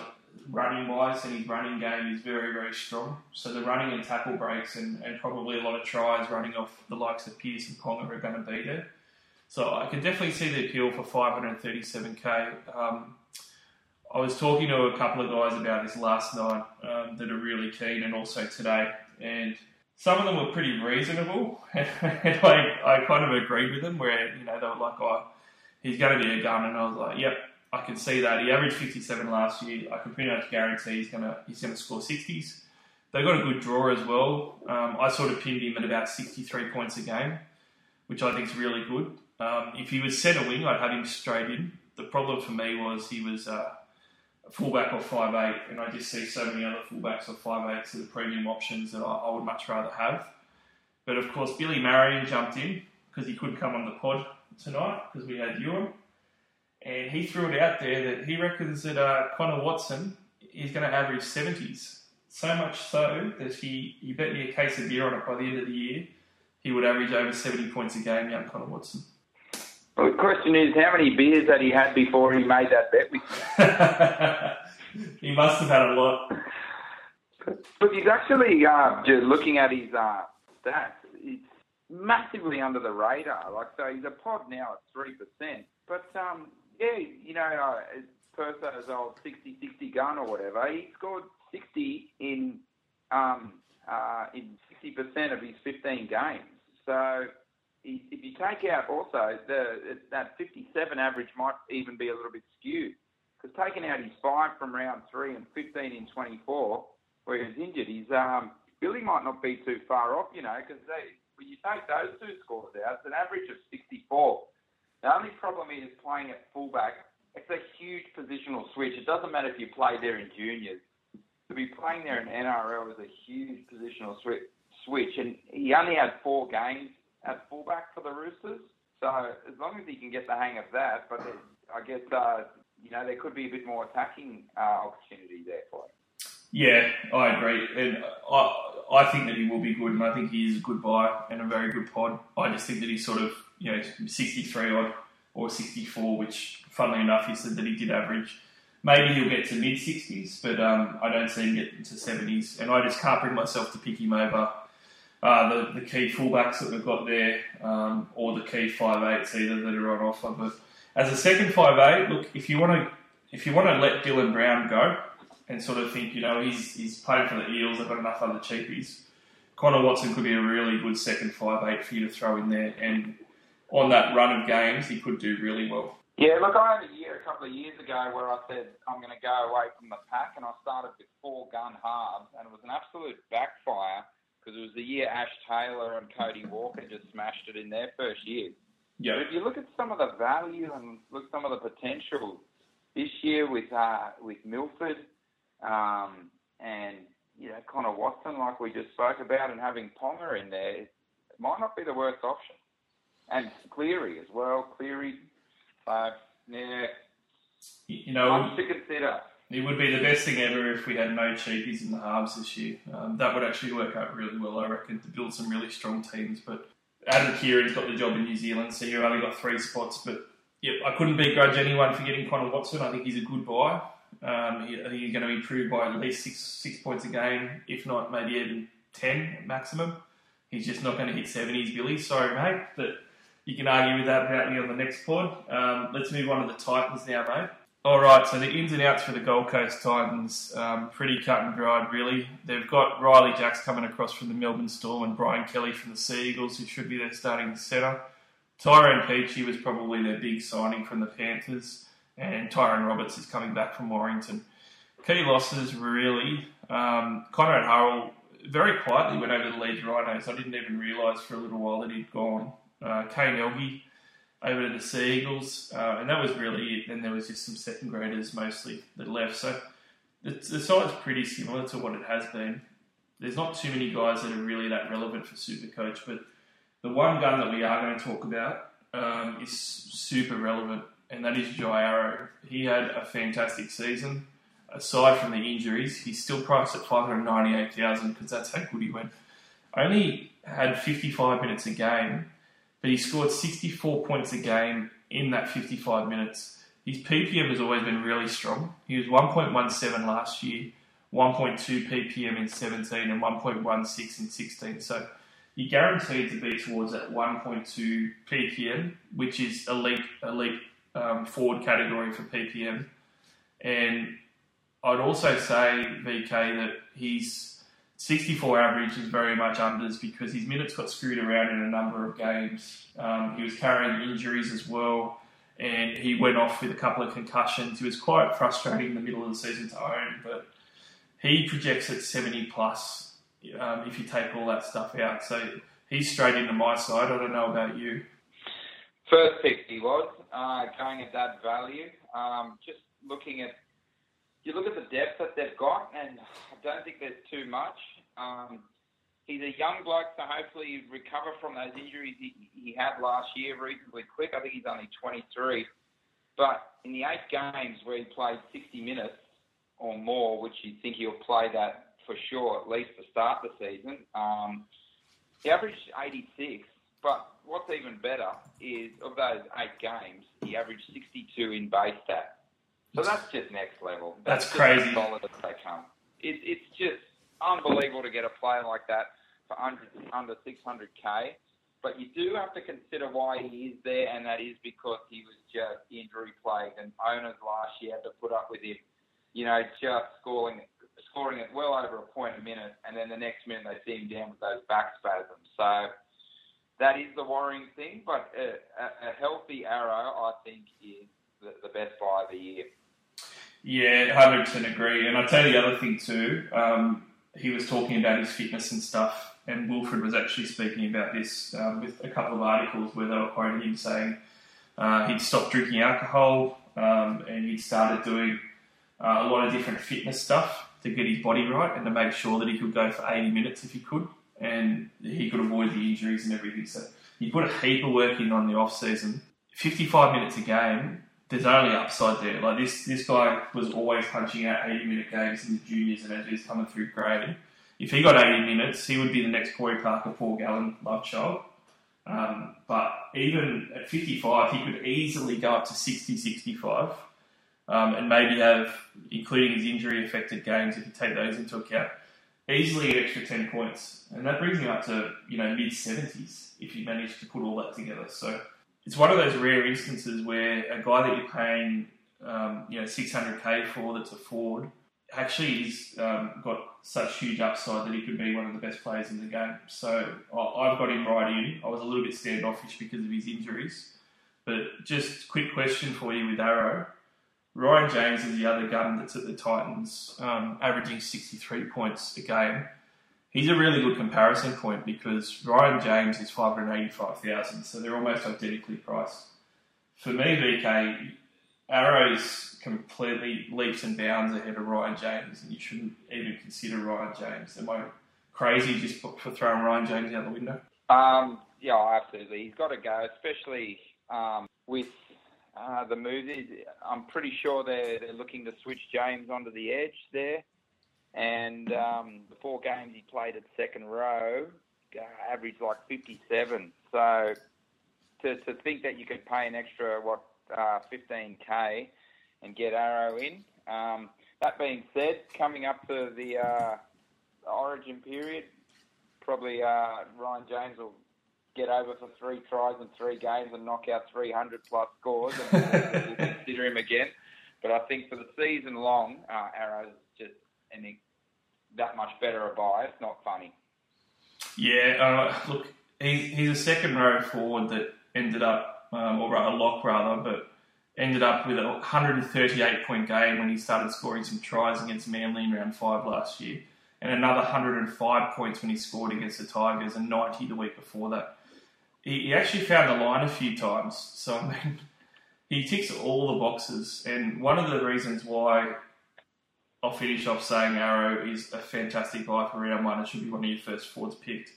running wise, and his running game is very, very strong. So the running and tackle breaks and, and probably a lot of tries running off the likes of Pearce and Ponga are going to be there. So I can definitely see the appeal for 537k. Um, I was talking to a couple of guys about this last night um, that are really keen, and also today, and some of them were pretty reasonable, and I, I kind of agreed with them. Where you know they were like, "Oh, he's going to be a gun," and I was like, "Yep, I can see that." He averaged 57 last year. I can pretty much guarantee he's going to he's to score 60s. They got a good draw as well. Um, I sort of pinned him at about 63 points a game, which I think is really good. Um, if he was centre wing, I'd have him straight in. The problem for me was he was uh, a fullback or five eight, and I just see so many other fullbacks or five eights that are premium options that I, I would much rather have. But of course, Billy Marion jumped in because he couldn't come on the pod tonight because we had on. And he threw it out there that he reckons that uh, Connor Watson is going to average 70s. So much so that he, he bet me a case of beer on it by the end of the year. He would average over 70 points a game, young Connor Watson. Well, the question is, how many beers had he had before he made that bet with you? he must have had a lot. But he's actually uh, just looking at his uh, stats. It's massively under the radar. Like, so he's a pod now at three percent. But um, yeah, you know, uh, Perso's old 60-60 gun or whatever. He scored sixty in um, uh, in sixty percent of his fifteen games. So if you take out also the that 57 average might even be a little bit skewed because taking out his five from round three and 15 in 24 where he was injured, his um, Billy might not be too far off, you know, because when you take those two scores out, it's an average of 64. The only problem is playing at fullback. It's a huge positional switch. It doesn't matter if you play there in juniors. To be playing there in NRL is a huge positional switch, and he only had four games at fullback for the Roosters. So as long as he can get the hang of that, but I guess uh, you know there could be a bit more attacking uh, opportunity there for him. Yeah, I agree, and I I think that he will be good, and I think he is a good buy and a very good pod. I just think that he's sort of you know 63 odd or 64, which funnily enough he said that he did average. Maybe he'll get to mid 60s, but um, I don't see him getting to 70s, and I just can't bring myself to pick him over uh, the, the key fullbacks that we've got there, um, or the key five eights either that are on offer. But as a second five eight, look if you want to if you want to let Dylan Brown go and sort of think you know he's he's playing for the Eels, they've got enough other cheapies. Connor Watson could be a really good second five eight for you to throw in there, and on that run of games, he could do really well. Yeah, look, I had a year, a couple of years ago, where I said I'm going to go away from the pack, and I started with four gun halves, and it was an absolute backfire because it was the year Ash Taylor and Cody Walker just smashed it in their first year. Yeah. But if you look at some of the value and look at some of the potential this year with uh, with Milford um, and you know Connor Watson, like we just spoke about, and having Ponga in there, it might not be the worst option. And Cleary as well. Cleary, uh, yeah, you know, much to consider. It would be the best thing ever if we had no cheapies in the halves this year. Um, that would actually work out really well, I reckon, to build some really strong teams. But Adam Keighran's got the job in New Zealand, so you've only got three spots. But yep, I couldn't begrudge anyone for getting Connor Watson. I think he's a good buy. Um, he, I think he's going to improve by at least six six points a game, if not maybe even ten maximum. He's just not going to hit seventies, Billy. Sorry, mate, but you can argue with that about me on the next pod. Um, let's move on to the Titans now, mate. All right, so the ins and outs for the Gold Coast Titans, um, pretty cut and dried, really. They've got Riley Jacks coming across from the Melbourne Storm and Brian Kelly from the Sea Eagles, who should be their starting centre. Tyrone Peachey was probably their big signing from the Panthers, and Tyrone Roberts is coming back from Warrington. Key losses, really. Um, Conrad Hurrell very quietly went over the Leeds Rhinos. I didn't even realise for a little while that he'd gone. Uh, Kane Elgey over to the Sea Eagles, uh, and that was really it. Then there was just some second graders mostly that left. So the, the side's pretty similar to what it has been. There's not too many guys that are really that relevant for Supercoach, but the one gun that we are going to talk about um, is super relevant, and that is Jai Arrow. He had a fantastic season. Aside from the injuries, he's still priced at 598000 because that's how good he went. Only had 55 minutes a game, but he scored 64 points a game in that 55 minutes. His PPM has always been really strong. He was 1.17 last year, 1.2 PPM in 17, and 1.16 in 16. So you're guaranteed to be towards that 1.2 PPM, which is elite elite um, forward category for PPM. And I'd also say VK that he's 64 average is very much unders because his minutes got screwed around in a number of games. Um, he was carrying injuries as well, and he went off with a couple of concussions. He was quite frustrating in the middle of the season to own, but he projects at 70 plus um, if you take all that stuff out. So he's straight into my side. I don't know about you. First pick he was uh, going at that value. Um, just looking at you look at the depth that they've got, and I don't think there's too much. Um, he's a young bloke, so hopefully he'd recover from those injuries he, he had last year reasonably quick. I think he's only 23. But in the eight games where he played 60 minutes or more, which you'd think he'll play that for sure, at least to start the season, um, he averaged 86. But what's even better is of those eight games, he averaged 62 in base stat. So that's just next level. That's just crazy. as solid as they come. It, it's just unbelievable to get a player like that for under, under 600k. But you do have to consider why he is there, and that is because he was just injury plagued, and owners last year had to put up with him, you know, just scoring scoring at well over a point a minute, and then the next minute they see him down with those back spasms. So that is the worrying thing. But a, a, a healthy arrow, I think, is the, the best buy of the year. Yeah, hundred percent agree. And I tell you the other thing too. Um, he was talking about his fitness and stuff, and Wilfred was actually speaking about this um, with a couple of articles where they were quoting him saying uh, he'd stopped drinking alcohol um, and he'd started doing uh, a lot of different fitness stuff to get his body right and to make sure that he could go for 80 minutes if he could, and he could avoid the injuries and everything. So he put a heap of work in on the off season. 55 minutes a game there's only upside there. Like this, this guy was always punching out 80 minute games in the juniors and as he's coming through grade. If he got 80 minutes, he would be the next Corey Parker, Paul Gallen love child. Um, but even at 55, he could easily go up to 60, 65, um, and maybe have, including his injury affected games, if you take those into account, easily an extra 10 points. And that brings him up to, you know, mid 70s if you manage to put all that together. So it's one of those rare instances where a guy that you're paying, um, you know, 600k for that's a forward actually he's um, got such huge upside that he could be one of the best players in the game. So I've got him right in. I was a little bit standoffish because of his injuries. But just quick question for you with Arrow. Ryan James is the other gun that's at the Titans, um, averaging 63 points a game. He's a really good comparison point because Ryan James is 585,000, so they're almost identically priced. For me, VK, Arrow's completely leaps and bounds ahead of Ryan James, and you shouldn't even consider Ryan James. Am I crazy just for throwing Ryan James out the window? Um, yeah, absolutely. He's got to go, especially um, with uh, the move. I'm pretty sure they're, they're looking to switch James onto the edge there. And um, the four games he played at second row uh, averaged like 57. So to, to think that you could pay an extra, what, uh, 15k and get Arrow in. Um, that being said, coming up to the uh, Origin period, probably uh, Ryan James will get over for three tries in three games and knock out 300 plus scores, and we'll, consider him again. But I think for the season long, uh, Arrow's just an, that much better a buy. It's not funny. Yeah, uh, look, he, he's a second row forward that ended up, um, or a lock rather, but ended up with a 138 point game when he started scoring some tries against Manly in round five last year, and another 105 points when he scored against the Tigers, and 90 the week before that. He, he actually found the line a few times, so I mean, he ticks all the boxes, and one of the reasons why I'll finish off saying Arrow is a fantastic buy for round one. It should be one of your first forwards picked.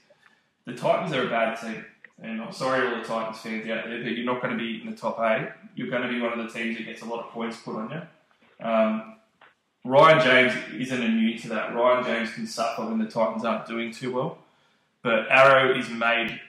The Titans are a bad team, and I'm sorry all the Titans fans out there, but you're not going to be in the top eight. You're going to be one of the teams that gets a lot of points put on you. Um, Ryan James isn't immune to that. Ryan James can suffer when the Titans aren't doing too well, but Arrow is made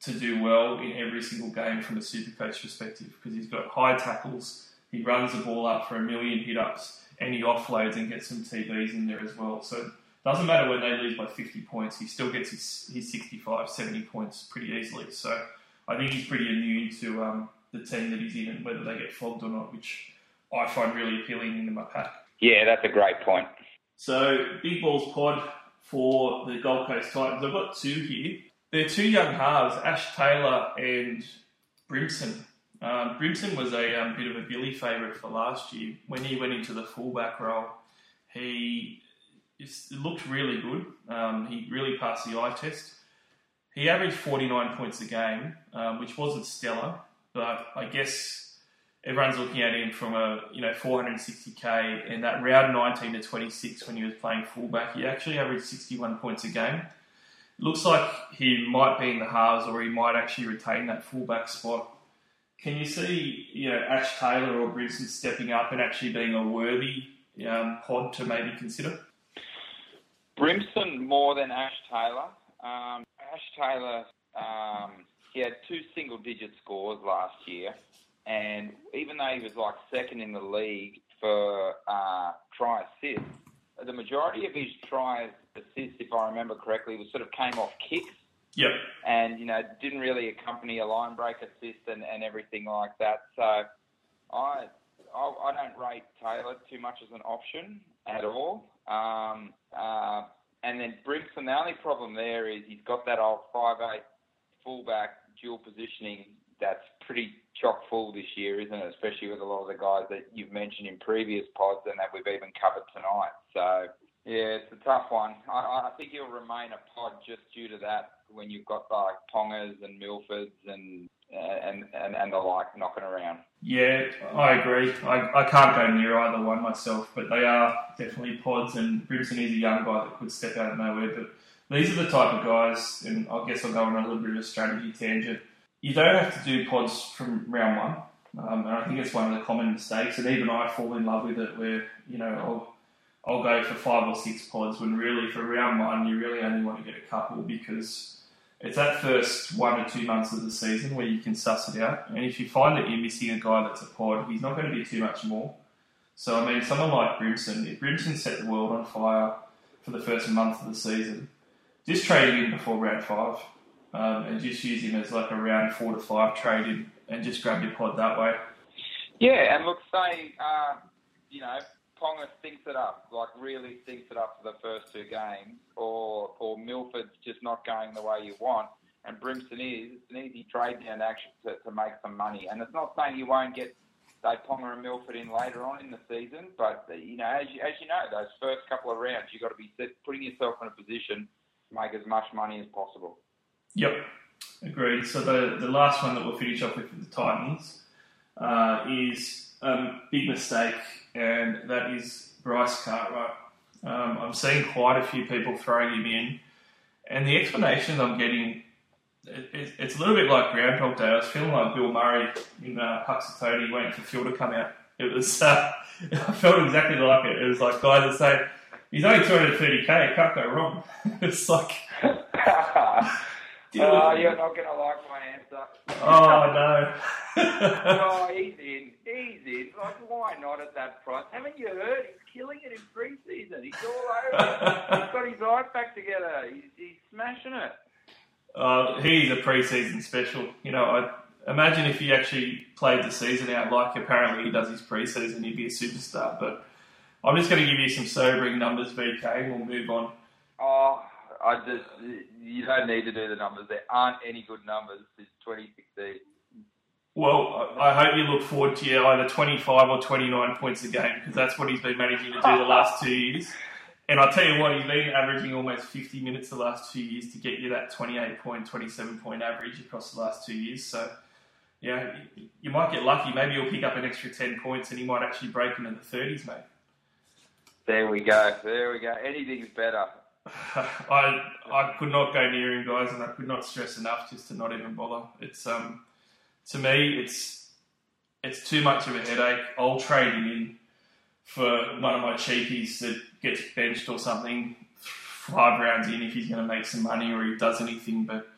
to do well in every single game from a super coach perspective because he's got high tackles, he runs the ball up for a million hit ups, he offloads and gets some TBs in there as well. So it doesn't matter when they lose by 50 points, he still gets his, his 65, 70 points pretty easily. So I think he's pretty immune to um, the team that he's in and whether they get flogged or not, which I find really appealing in my pack. Yeah, that's a great point. So, Big Balls Pod for the Gold Coast Titans. I've got two here. They're two young halves, Ash Taylor and Brimson. Um, Brimson was a um, bit of a Billy favourite for last year. When he went into the fullback role, he looked really good. Um, he really passed the eye test. He averaged 49 points a game, um, which wasn't stellar, but I guess everyone's looking at him from a you know 460k and that round 19 to 26 when he was playing fullback, he actually averaged 61 points a game. It Looks like he might be in the halves or he might actually retain that fullback spot. Can you see, you know, Ash Taylor or Brimson stepping up and actually being a worthy um, pod to maybe consider? Brimson more than Ash Taylor. Um, Ash Taylor, um, he had two single-digit scores last year, and even though he was like second in the league for uh, try assists, the majority of his try assists, if I remember correctly, was sort of came off kicks. Yep. And, you know, didn't really accompany a line break assist and, and everything like that. So I, I, I don't rate Taylor too much as an option at all. Um, uh, and then Brimson, the only problem there is he's got that old five eight fullback dual positioning that's pretty chock full this year, isn't it? Especially with a lot of the guys that you've mentioned in previous pods and that we've even covered tonight. So yeah, it's a tough one. I, I think he'll remain a pod just due to that. When you've got like Pongers and Milfords and and, and, and the like knocking around. Yeah, I agree. I, I can't go near either one myself, but they are definitely pods, and Brimson is a young guy that could step out of nowhere. But these are the type of guys, and I guess I'll go on a little bit of a strategy tangent. You don't have to do pods from round one, um, and I think it's one of the common mistakes. And even I fall in love with it, where you know I'll, I'll go for five or six pods when really for round one you really only want to get a couple because it's that first one or two months of the season where you can suss it out. And if you find that you're missing a guy that's a pod, he's not going to be too much more. So, I mean, someone like Brimson, if Brimson set the world on fire for the first month of the season, just trade him in before round five um, and just use him as like a round four to five trade in and just grab your pod that way. Yeah, and look, say, uh, you know, Ponga thinks it up, like really thinks it up for the first two games, or or Milford's just not going the way you want, and Brimson is, it's an easy trade down action to, to make some money. And it's not saying you won't get say Ponga and Milford in later on in the season, but you know, as you, as you know, those first couple of rounds, you've got to be set, putting yourself in a position to make as much money as possible. Yep, agreed. So the the last one that we'll finish off with for the Titans uh, is a um, big mistake and that is Bryce Cartwright. Um, I'm seeing quite a few people throwing him in, and the explanation I'm getting, it, it, it's a little bit like Groundhog Day. I was feeling like Bill Murray in uh, Punxsutawney waiting for Phil to come out. It was, uh, I felt exactly like it. It was like guys that say, he's only 230k, it can't go wrong. it's like... Oh, you're not going to like my answer. Oh, no. oh, he's in. He's in. Like, why not at that price? Haven't you heard? He's killing it in pre-season. He's all over it. He's got his life back together. He's, he's smashing it. Uh, he's a pre-season special. You know, I imagine if he actually played the season out like apparently he does his pre-season, he'd be a superstar. But I'm just going to give you some sobering numbers, VK, and we'll move on. Oh, I just you don't need to do the numbers. There aren't any good numbers since 2016. Well, I hope you look forward to either 25 or 29 points a game because that's what he's been managing to do the last two years. And I tell you what, he's been averaging almost 50 minutes the last two years to get you that 28 point, 27 point average across the last two years. So, yeah, you might get lucky. Maybe you'll pick up an extra 10 points and he might actually break into the 30s, mate. There we go. There we go. Anything's better. I I could not go near him, guys, and I could not stress enough just to not even bother. It's um to me, it's it's too much of a headache. I'll trade him in for one of my cheapies that gets benched or something five rounds in if he's going to make some money or he does anything. But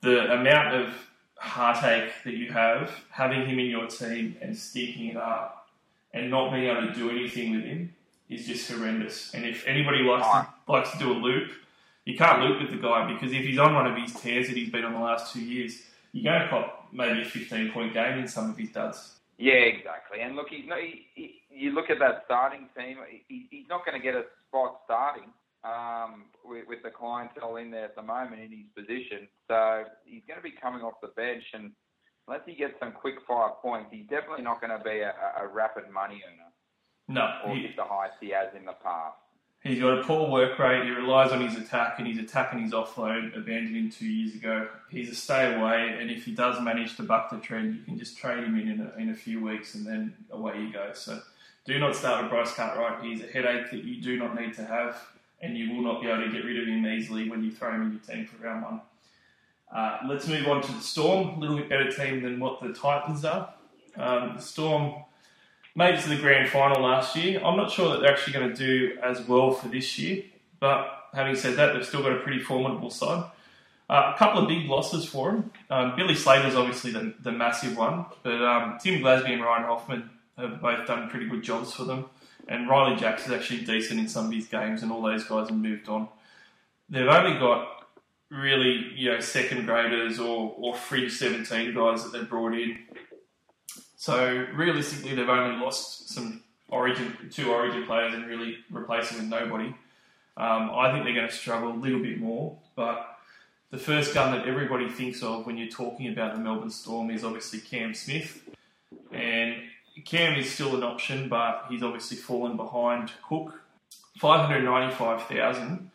the amount of heartache that you have having him in your team and sticking it up and not being able to do anything with him is just horrendous. And if anybody likes to, likes to do a loop, you can't loop with the guy because if he's on one of his tears that he's been on the last two years, you're going to cop maybe a 15 point game in some of his duds. Yeah, exactly. And look, he's not, he, he, you look at that starting team, he, he's not going to get a spot starting um, with, with, the clientele in there at the moment in his position. So he's going to be coming off the bench, and unless he gets some quick fire points, he's definitely not going to be a, a rapid money earner. No, or he, the heights he has in the past. He's got a poor work rate. He relies on his attack, and his attack and his offload abandoned him two years ago. He's a stay away, and if he does manage to buck the trend, you can just trade him in in a, in a few weeks, and then away you go. So do not start with Bryce Cartwright. He's a headache that you do not need to have, and you will not be able to get rid of him easily when you throw him in your team for round one. Uh, let's move on to the Storm. A little bit better team than what the Titans are. Um, the Storm made it to the grand final last year. I'm not sure that they're actually going to do as well for this year, but having said that, they've still got a pretty formidable side. Uh, a couple of big losses for them. Um, Billy Slater's obviously the, the massive one, but um, Tim Glasby and Ryan Hoffman have both done pretty good jobs for them. And Riley Jacks is actually decent in some of his games, and all those guys have moved on. They've only got really, you know, second graders or, or fringe 17 guys that they've brought in. So realistically, they've only lost some origin, two origin players and really replacing with nobody. Um, I think they're going to struggle a little bit more, but the first gun that everybody thinks of when you're talking about the Melbourne Storm is obviously Cam Smith. And Cam is still an option, but he's obviously fallen behind Cook. 595,000,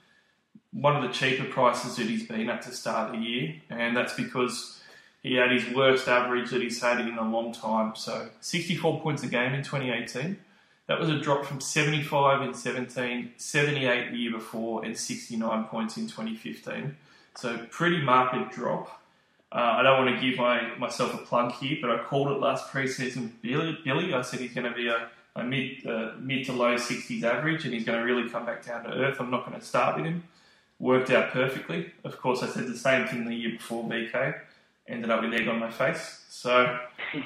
one of the cheaper prices that he's been at to start the year, and that's because he had his worst average that he's had in a long time. So 64 points a game in 2018. That was a drop from 75 in 17, 78 the year before, and 69 points in 2015. So pretty marked drop. Uh, I don't want to give my, myself a plug here, but I called it last preseason. Billy, Billy I said he's going to be a, a mid uh, mid to low 60s average, and he's going to really come back down to earth. I'm not going to start with him. Worked out perfectly. Of course, I said the same thing the year before VK. Ended up with egg on my face. So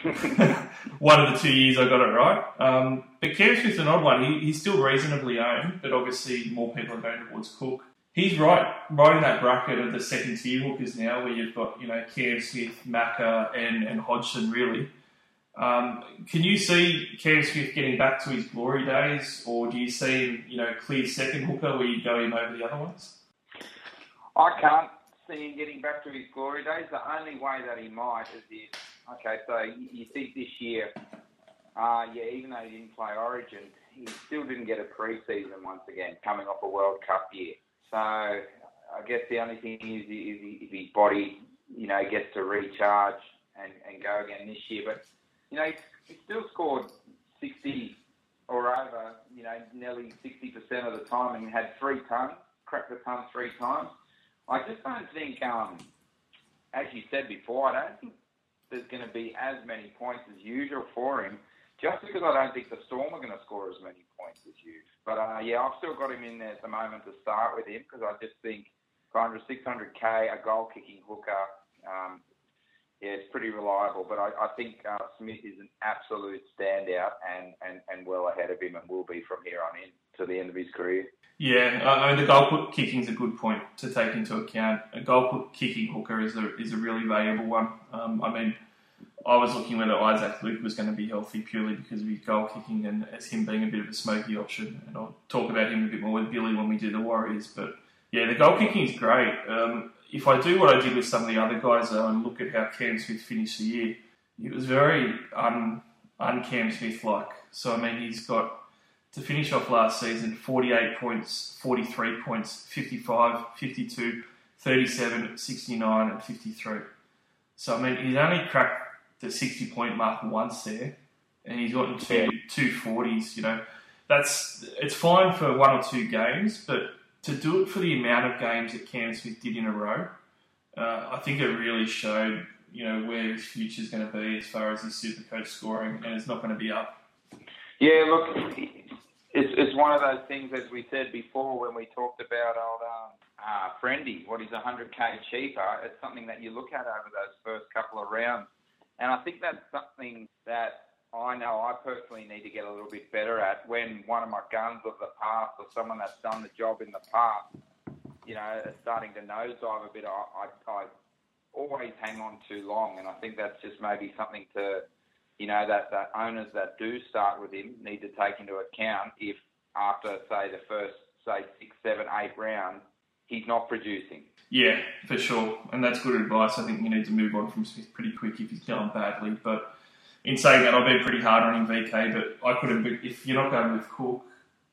one of the two years I got it right. Um, but Smith's an odd one. He, he's still reasonably owned, but obviously more people are going towards Cook he's right right in that bracket of the second tier hookers now, where you've got you know Cam Smith, Macca, and and Hodgson really. Um, can you see Cam Smith getting back to his glory days, or do you see him, you know, clear second hooker where you go him over the other ones? I can't see him getting back to his glory days. The only way that he might is if, okay, so you, think this year, uh, yeah, even though he didn't play Origin, he still didn't get a pre-season once again, coming off a World Cup year. So I guess the only thing is if his body, you know, gets to recharge and, and go again this year. But, you know, he still scored 60 or over, you know, nearly 60% of the time and had three tons, cracked the ton three times. I just don't think, um, as you said before, I don't think there's going to be as many points as usual for him just because I don't think the Storm are going to score as many points as you. But uh, yeah, I've still got him in there at the moment to start with him because I just think for under 600k, a goal kicking hooker, um, yeah, it's pretty reliable. But I, I think uh, Smith is an absolute standout and, and, and well ahead of him and will be from here on in to the end of his career. Yeah, I mean the goal kicking is a good point to take into account. A goal kicking hooker is a is a really valuable one. Um, I mean I was looking whether Isaac Luke was going to be healthy purely because of his goal kicking and as him being a bit of a smoky option. And I'll talk about him a bit more with Billy when we do the Warriors. But yeah, the goal kicking is great. Um, if I do what I did with some of the other guys though, and look at how Cam Smith finished the year, it was very un, un Cam Smith like. So I mean, he's got to finish off last season 48 points, 43 points, 55, 52, 37, 69, and 53. So I mean, he's only cracked the 60 point mark once there, and he's gotten two two forties. You know, that's it's fine for one or two games, but to do it for the amount of games that Cam Smith did in a row, uh, I think it really showed you know where his future is going to be as far as his super coach scoring, and it's not going to be up. Yeah, look, it's, it's one of those things as we said before when we talked about old um, uh, Friendy, what is 100k cheaper. It's something that you look at over those first couple of rounds and I think that's something that I know I personally need to get a little bit better at when one of my guns of the past or someone that's done the job in the past, you know, starting to nosedive a bit. I, I, I always hang on too long, and I think that's just maybe something to, you know, that, that owners that do start with him need to take into account if after, say, the first, say, six, seven, eight rounds, he's not producing. Yeah, for sure, and that's good advice. I think you need to move on from Smith pretty quick if he's going badly. But in saying that, I've been pretty hard on him, VK. But I couldn't. If you're not going with Cook,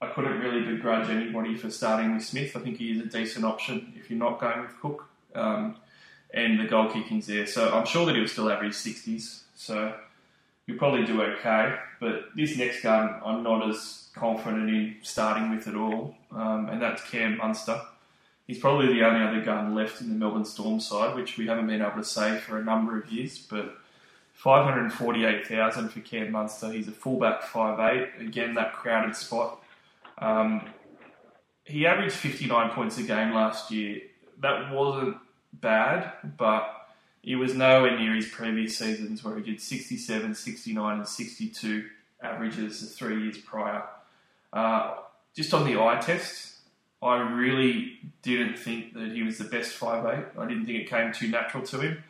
I couldn't really begrudge anybody for starting with Smith. I think he is a decent option if you're not going with Cook. Um, and the goal kicking's there, so I'm sure that he'll still average 60s. So you'll probably do okay. But this next gun, I'm not as confident in starting with at all, um, and that's Cam Munster. He's probably the only other gun left in the Melbourne Storm side, which we haven't been able to say for a number of years. But 548,000 for Cam Munster. He's a fullback 5'8. Again, that crowded spot. Um, he averaged 59 points a game last year. That wasn't bad, but he was nowhere near his previous seasons where he did 67, 69, and 62 averages the three years prior. Uh, just on the eye test, I really didn't think that he was the best 5'8. I didn't think it came too natural to him.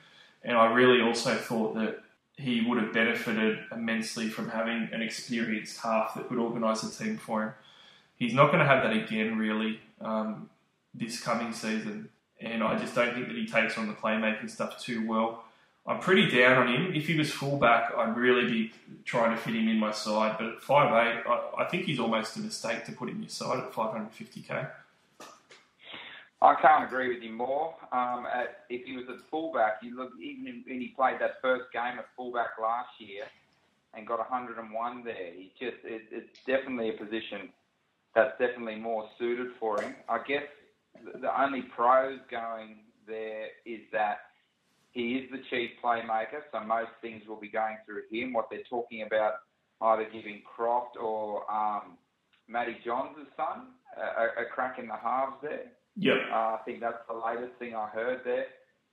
And I really also thought that he would have benefited immensely from having an experienced half that could organise a team for him. He's not going to have that again, really, um, this coming season. And I just don't think that he takes on the playmaking stuff too well. I'm pretty down on him. If he was fullback, I'd really be trying to fit him in my side. But at 5'8, I, I think he's almost a mistake to put in your side at 550k. I can't agree with you more. Um, at, if he was at fullback, you look even when he played that first game at fullback last year and got 101 there. He just it, it's definitely a position that's definitely more suited for him. I guess the, only pros going there is that he is the chief playmaker, so most things will be going through him. What they're talking about, either giving Croft or um, Matty Johns' son a, a crack in the halves there. Yep. Uh, I think that's the latest thing I heard there.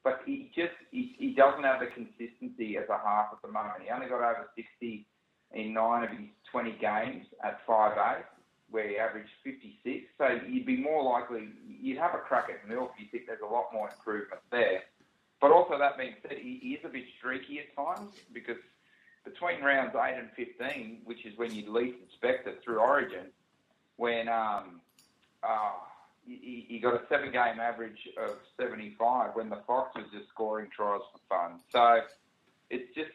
But he just he, he doesn't have the consistency as a half at the moment. He only got over 60 in nine of his 20 games at five 5'8", where he averaged 56. So you'd be more likely you'd have a crack at Milk. You think there's a lot more improvement there. But also that being said, he, is a bit streaky at times because between rounds eight and 15, which is when you'd least expect it through Origin, when um, uh, he, he got a seven game average of 75 when the Fox was just scoring tries for fun. So it's just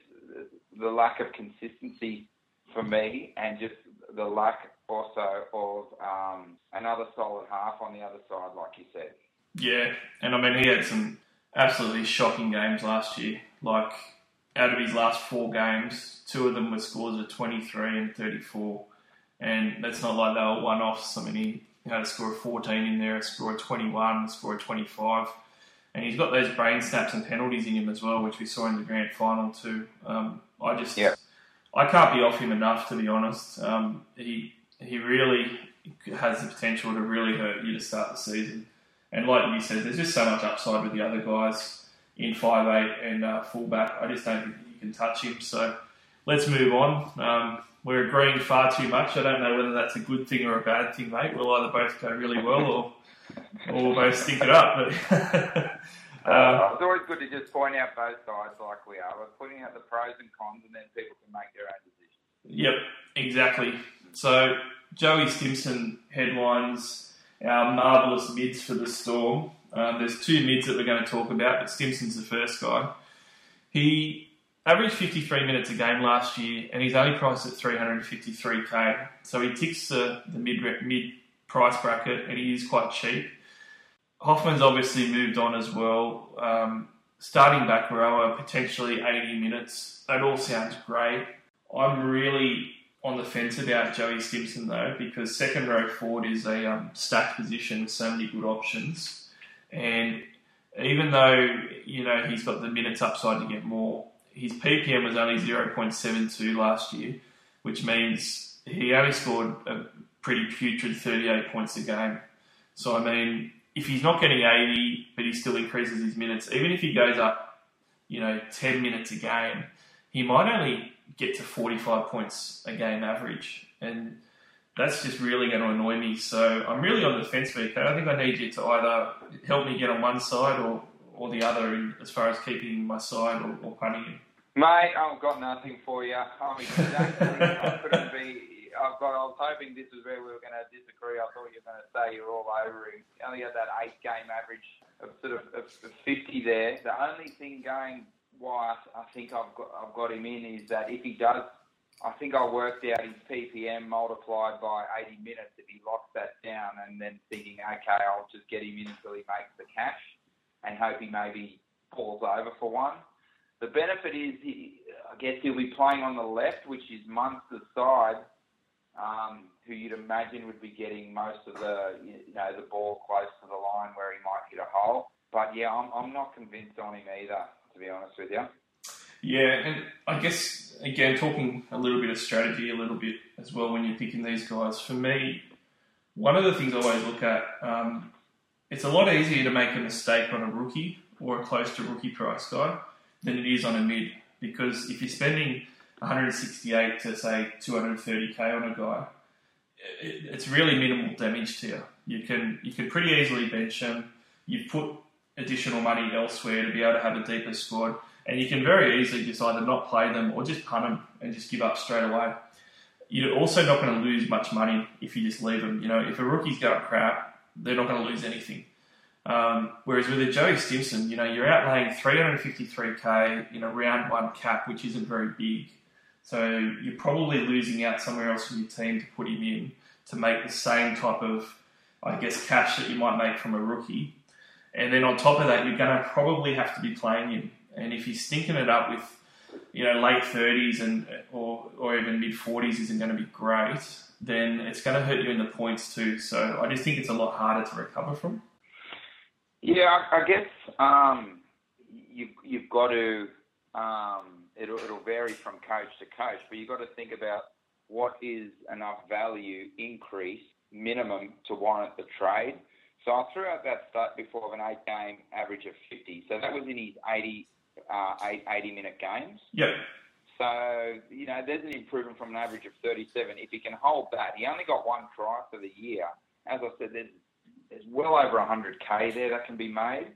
the lack of consistency for me and just the lack also of um, another solid half on the other side, like you said. Yeah, and I mean, he had some absolutely shocking games last year. Like, out of his last four games, two of them were scores of 23 and 34. And that's not like they were one offs. I mean, he had a score of 14 in there, a score of 21, a score of 25. And he's got those brain snaps and penalties in him as well, which we saw in the grand final too. Um, I just, yeah. I can't be off him enough to be honest. Um, he he really has the potential to really hurt you to start the season. And like you said, there's just so much upside with the other guys in five eight and uh, fullback. I just don't think you can touch him. So let's move on. Um, we're agreeing far too much. I don't know whether that's a good thing or a bad thing, mate. We'll either both go really well or, or we'll both stink it up. But uh, it's always good to just point out both sides like we are. We're putting out the pros and cons, and then people can make their own decisions. Yep, exactly. So Joey Stimson headlines our marvellous mids for the Storm. Um, there's two mids that we're going to talk about, but Stimson's the first guy. He averaged 53 minutes a game last year, and he's only priced at 353k. So he ticks the, the mid mid price bracket, and he is quite cheap. Hoffman's obviously moved on as well. Um, starting back rower, potentially 80 minutes. That all sounds great. I'm really on the fence about Joey Stimson though, because second row forward is a um, stacked position with so many good options, and even though you know he's got the minutes upside to get more, his PPM was only 0.72 last year, which means he only scored a pretty putrid 38 points a game. So, I mean, if he's not getting 80, but he still increases his minutes, even if he goes up, you know, 10 minutes a game, he might only get to 45 points a game average. And that's just really going to annoy me. So I'm really on the fence, VK. I think I need you to either help me get on one side or, or the other in, as far as keeping my side or, or punting him. Mate, I've got nothing for you. I exactly. I couldn't be. I've got. I was hoping this was where we were going to disagree. I thought you were going to say you're all over him. He only had that eight game average of sort of, of, of 50 there. The only thing going why I think I've got I've got him in is that if he does, I think I worked out his PPM multiplied by 80 minutes. If he locks that down, and then thinking, okay, I'll just get him in until he makes the cash, and hope he maybe falls over for one. The benefit is, he, I guess he'll be playing on the left, which is Munster's side, um, who you'd imagine would be getting most of the, you know, the ball close to the line where he might hit a hole. But yeah, I'm, I'm not convinced on him either, to be honest with you. Yeah, and I guess again talking a little bit of strategy, a little bit as well when you're picking these guys. For me, one of the things I always look at, um, it's a lot easier to make a mistake on a rookie or a close to rookie price guy than it is on a mid because if you're spending 168 to say 230k on a guy, it, it's really minimal damage to you. You can you can pretty easily bench him. You've put additional money elsewhere to be able to have a deeper squad, and you can very easily just either not play them or just punt them and just give up straight away. You're also not going to lose much money if you just leave them. You know, if a rookie's going crap, they're not going to lose anything. Um, whereas with a Joey Stimson, you know, you're outlaying 353k in a round one cap, which isn't very big. So you're probably losing out somewhere else in your team to put him in to make the same type of, I guess, cash that you might make from a rookie. And then on top of that, you're going to probably have to be playing him. And if he's stinking it up with, you know, late 30s and or or even mid 40s isn't going to be great, then it's going to hurt you in the points too. So I just think it's a lot harder to recover from. Yeah, I, guess um, you, you've got to. Um, it'll, it'll vary from coach to coach, but you've got to think about what is enough value increase minimum to warrant the trade. So I threw out that stat before of an eight game average of 50. So that was in his 80, uh, 80 minute games. Yep. So, you know, there's an improvement from an average of 37. If he can hold that, he only got one try for the year. As I said, there's, there's well over 100k there that can be made.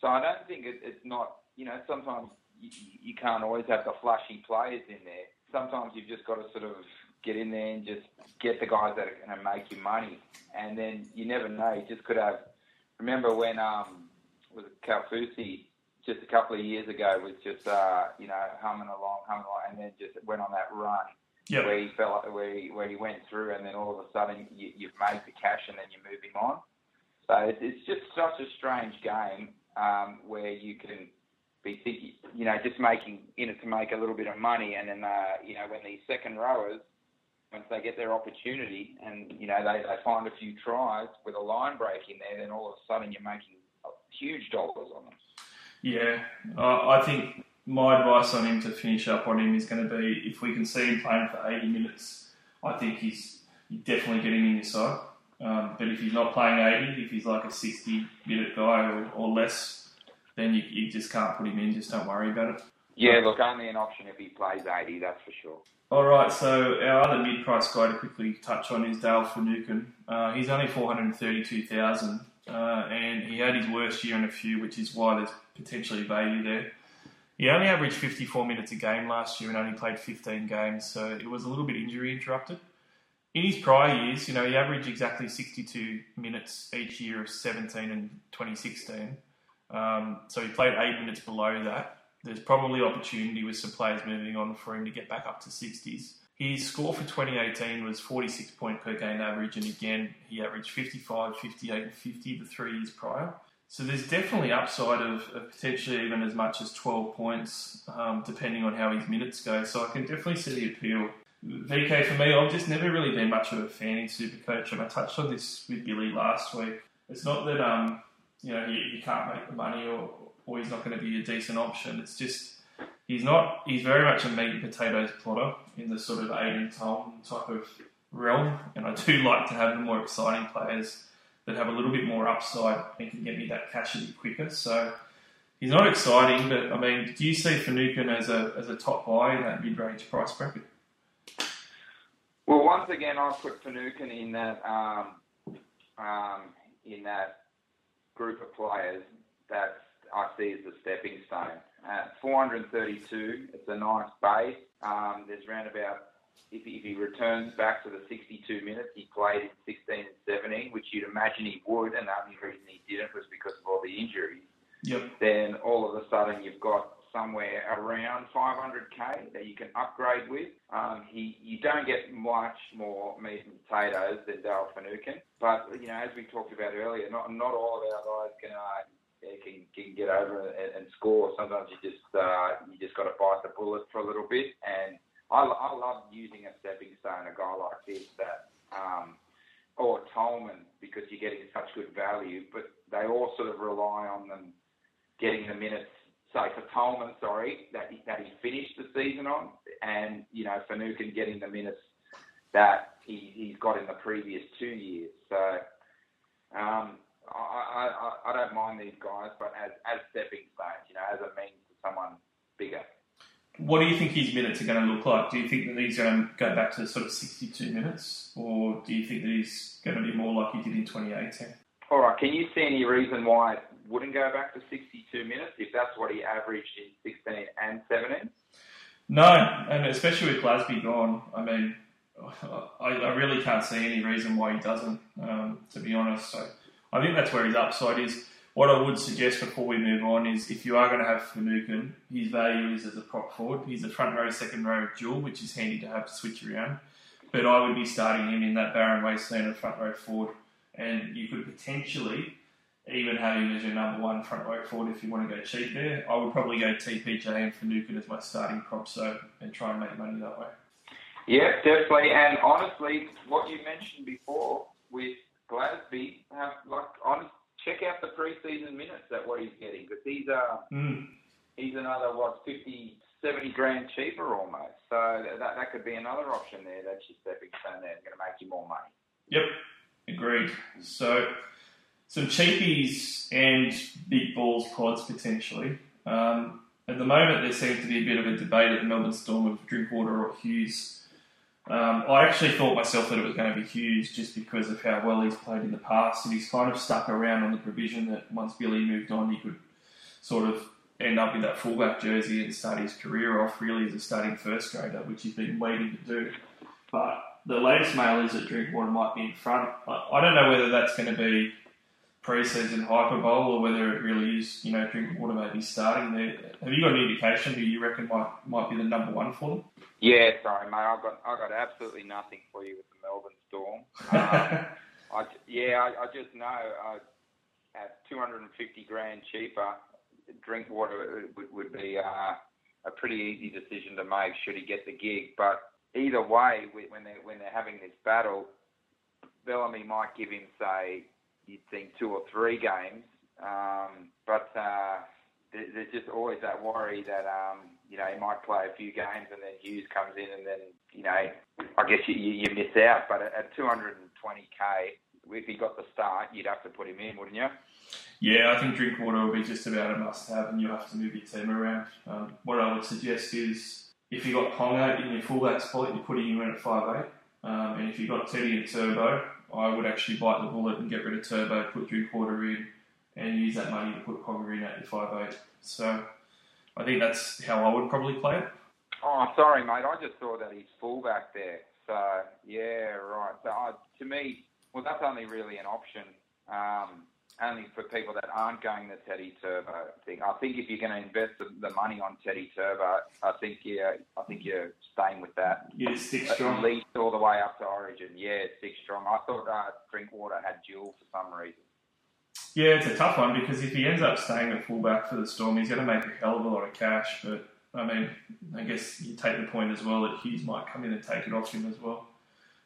So I don't think it, it's not, you know, sometimes you, you can't always have the flashy players in there. Sometimes you've just got to sort of get in there and just get the guys that are going to make you money. And then you never know. You just could have. Remember when um was it Kaufusi just a couple of years ago was just uh you know humming along, humming along, and then just went on that run Yep. where he fell, where he, where he went through, and then all of a sudden you, you've made the cash, and then you move him on. So it's, it's just such a strange game um, where you can be thinking, you know, just making in it to make a little bit of money, and then uh, you know when these second rowers, once they get their opportunity, and you know they, they find a few tries with a line break in there, then all of a sudden you're making huge dollars on them. Yeah, uh, I think my advice on him to finish up on him is going to be if we can see him playing for 80 minutes, I think he's definitely get him in your side. Um, but if he's not playing 80, if he's like a 60 minute guy or, or less, then you, you just can't put him in. Just don't worry about it. Yeah, look, only an option if he plays 80, that's for sure. All right, so our other mid-price guy to quickly touch on is Dale Finucane. Uh, he's only 432,000, uh, and he had his worst year in a few, which is why there's potentially value there. He only averaged 54 minutes a game last year and only played 15 games, so it was a little bit injury interrupted. In his prior years, you know, he averaged exactly 62 minutes each year of 17 and 2016. Um, so he played eight minutes below that. There's probably opportunity with some players moving on for him to get back up to 60s. His score for 2018 was 46 point per game average, and again, he averaged 55, 58, and 50 the three years prior. So there's definitely upside of, of potentially even as much as 12 points, um, depending on how his minutes go. So I can definitely see the appeal. VK for me, I've just never really been much of a fan in Supercoach, and I touched on this with Billy last week. It's not that um, you know he, he can't make the money or or he's not going to be a decent option. It's just he's not. He's very much a meat and potatoes plotter in the sort of Aiden Tolman type of realm, and I do like to have the more exciting players that have a little bit more upside and can get me that cash a bit quicker. So he's not exciting, but I mean, do you see Finucane as a as a top buy in that mid range price bracket? Well, once again, I put Finucane in that um, um, in that group of players that I see as the stepping stone. At 432, it's a nice base. Um, there's round about, if he, if he returns back to the 62 minutes he played in 16 and 17, which you'd imagine he would, and the only reason he didn't was because of all the injuries, Yep. then all of a sudden you've got somewhere around 500k that you can upgrade with. Um, he, you don't get much more meat and potatoes than Dale Finucane, but you know, as we talked about earlier, not not all of our guys can uh, can, can get over and, and score. Sometimes you just uh, you just got to bite the bullet for a little bit, and I, I love using a stepping stone, a guy like this that. Um, or Tolman because you're getting such good value, but they all sort of rely on them getting the minutes. Say for Tolman, sorry, that he, that he finished the season on, and you know Finucane getting the minutes that he, he's got in the previous two years. So um, I, I, I don't mind these guys, but as, as stepping stones, you know, as a means to someone bigger. What do you think his minutes are going to look like? Do you think that he's going to go back to sort of 62 minutes, or do you think that he's going to be more like he did in 2018? All right, can you see any reason why it wouldn't go back to 62 minutes if that's what he averaged in 16 and 17? No, and especially with Glasby gone, I mean, I, I really can't see any reason why he doesn't, um, to be honest. So I think that's where his upside is. What I would suggest before we move on is if you are going to have Finucane, his value is as a prop forward. He's a front row, second row dual, which is handy to have to switch around. But I would be starting him in that Barron Wasteland of front row forward, and you could potentially even have him as your number one front row forward if you want to go cheap there. I would probably go TPJ and Finucane as my starting prop, so and try and make money that way. Yeah, definitely. And honestly, what you mentioned before with Glasby, have like honest, check out the preseason minutes at what he's getting because he's uh Mm. he's another what 50, 70 grand cheaper almost. So that that could be another option there. That's your stepping stone there. Going to make you more money. Yep, agreed. So, some cheapies and big balls pods potentially. Um, at the moment, there seems to be a bit of a debate at the Melbourne Storm of Drinkwater or Hughes. Um, I actually thought myself that it was going to be Hughes just because of how well he's played in the past, and he's kind of stuck around on the provision that once Billy moved on, he could sort of end up in that fullback jersey and start his career off really as a starting first grader, which he's been waiting to do. But the latest mail is that Drinkwater might be in front. I, I don't know whether that's going to be pre-season hyperbole or whether it really is, you know, Drinkwater may be starting there. Have you got any indication who you reckon might might be the number one for them? Yeah, sorry, mate. I've got I've got absolutely nothing for you with the Melbourne Storm. Um, I, yeah, I, I just know uh, at 250 grand cheaper, Drinkwater would, would be uh, a pretty easy decision to make should he get the gig. But either way, when they when they're having this battle, Bellamy might give him say you'd think two or three games, um, but uh, there, there's just always that worry that um, you know he might play a few games and then Hughes comes in and then you know I guess you, you, you miss out. But at, at 220k, if he got the start, you'd have to put him in, wouldn't you? Yeah, I think Drinkwater will be just about a must-have, and you have to move your team around. Um, what I would suggest is if you got Ponga in your fullback spot, you're putting him in at five eight, um, and if you've got Teddy and Turbo, I would actually bite the bullet and get rid of Turbo, put Drinkwater in, and use that money to put Ponga in at five eight. So I think that's how I would probably play it. Oh, sorry, mate. I just saw that he's fullback there. So yeah, right. So uh, to me, well, that's only really an option. Um, only for people that aren't going the Teddy Turbo thing. I think if you're going to invest the, the money on Teddy Turbo, I think yeah, I think you're staying with that. Yeah, stick At strong. least all the way up to Origin. Yeah, six strong. I thought uh, Drinkwater had dual for some reason. Yeah, it's a tough one because if he ends up staying at fullback for the Storm, he's going to make a hell of a lot of cash. But I mean, I guess you take the point as well that Hughes might come in and take it off him as well.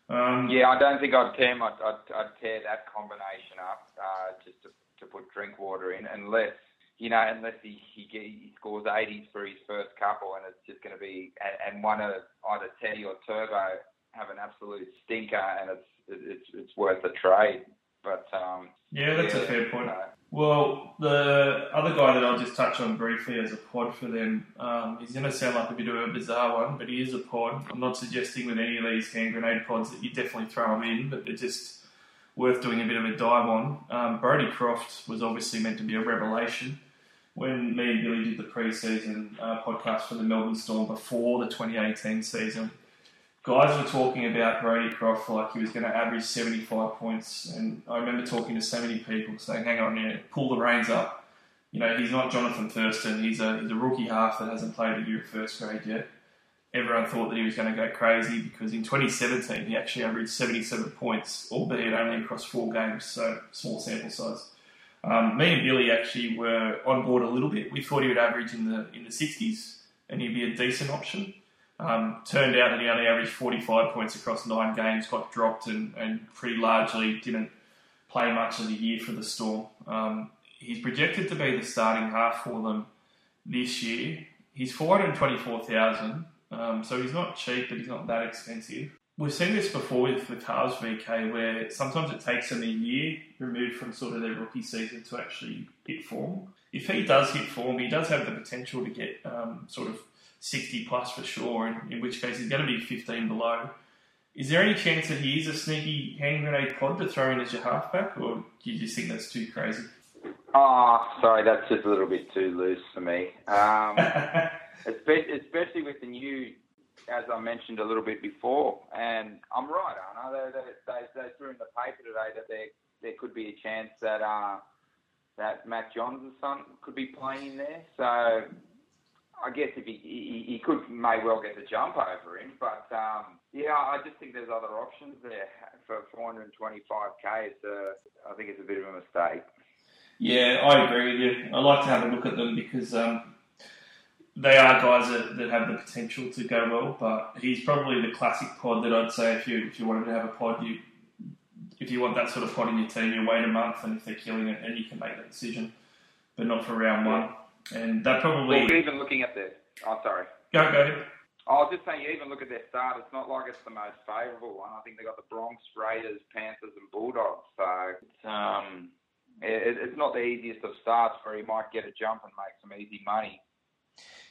Um, Yeah, I don't think I'd tear my, I'd, I'd tear that combination up uh, just to, to put Drinkwater in, unless you know, unless he he, get, he scores 80s for his first couple, and it's just going to be and, and one of either Teddy or Turbo have an absolute stinker, and it's it's it's worth a trade. But um, yeah, that's a fair point. uh, Well, the other guy that I'll just touch on briefly as a pod for them, um, he's going to sound like a bit of a bizarre one, but he is a pod. I'm not suggesting with any of these hand grenade pods that you definitely throw them in, but they're just worth doing a bit of a dive on. Um, Brodie Croft was obviously meant to be a revelation. When me and Billy did the pre-season uh, podcast for the Melbourne Storm before the 2018 season, guys were talking about Brodie Croft like he was going to average 75 points. And I remember talking to so many people saying, hang on, yeah, pull the reins up. You know, he's not Jonathan Thurston. He's a, he's a rookie half that hasn't played a year of first grade yet. Everyone thought that he was going to go crazy because in 2017 he actually averaged 77 points, albeit only across four games, so small sample size. Um, me and Billy actually were on board a little bit. We thought he would average in the in the 60s and he'd be a decent option. Um, turned out that he only averaged 45 points across nine games, got dropped, and, and pretty largely didn't play much of the year for the Storm. Um, he's projected to be the starting half for them this year. He's 424,000, um, so he's not cheap, but he's not that expensive. We've seen this before with the Cars VK, where sometimes it takes them a year removed from sort of their rookie season to actually hit form. If he does hit form, he does have the potential to get um, sort of 60 plus for sure, in, in which case he's going to be 15 below. Is there any chance that he is a sneaky hand grenade pod to throw in as your halfback, or do you just think that's too crazy? Oh, sorry, that's just a little bit too loose for me. Um, especially, especially with the new, as I mentioned a little bit before, and I'm right, aren't I? They, they, they, they threw in the paper today that there there could be a chance that uh, that Matt Johns' son could be playing there. So I guess if he, he he could may well get the jump over him, but um, yeah, I just think there's other options there for 425k. It's a, I think it's a bit of a mistake. Yeah, I agree with you. I like to have a look at them because um, they are guys that, that have the potential to go well. But he's probably the classic pod that I'd say if you if you wanted to have a pod, you if you want that sort of pod in your team, you wait a month, and if they're killing it, then you can make that decision. But not for round one. And that probably Well, even looking at the, oh sorry. go go ahead. I was just saying, you even look at their start, it's not like it's the most favourable one. I think they got the Bronx, Raiders, Panthers, and Bulldogs. So it's, um, it, it's not the easiest of starts where you might get a jump and make some easy money.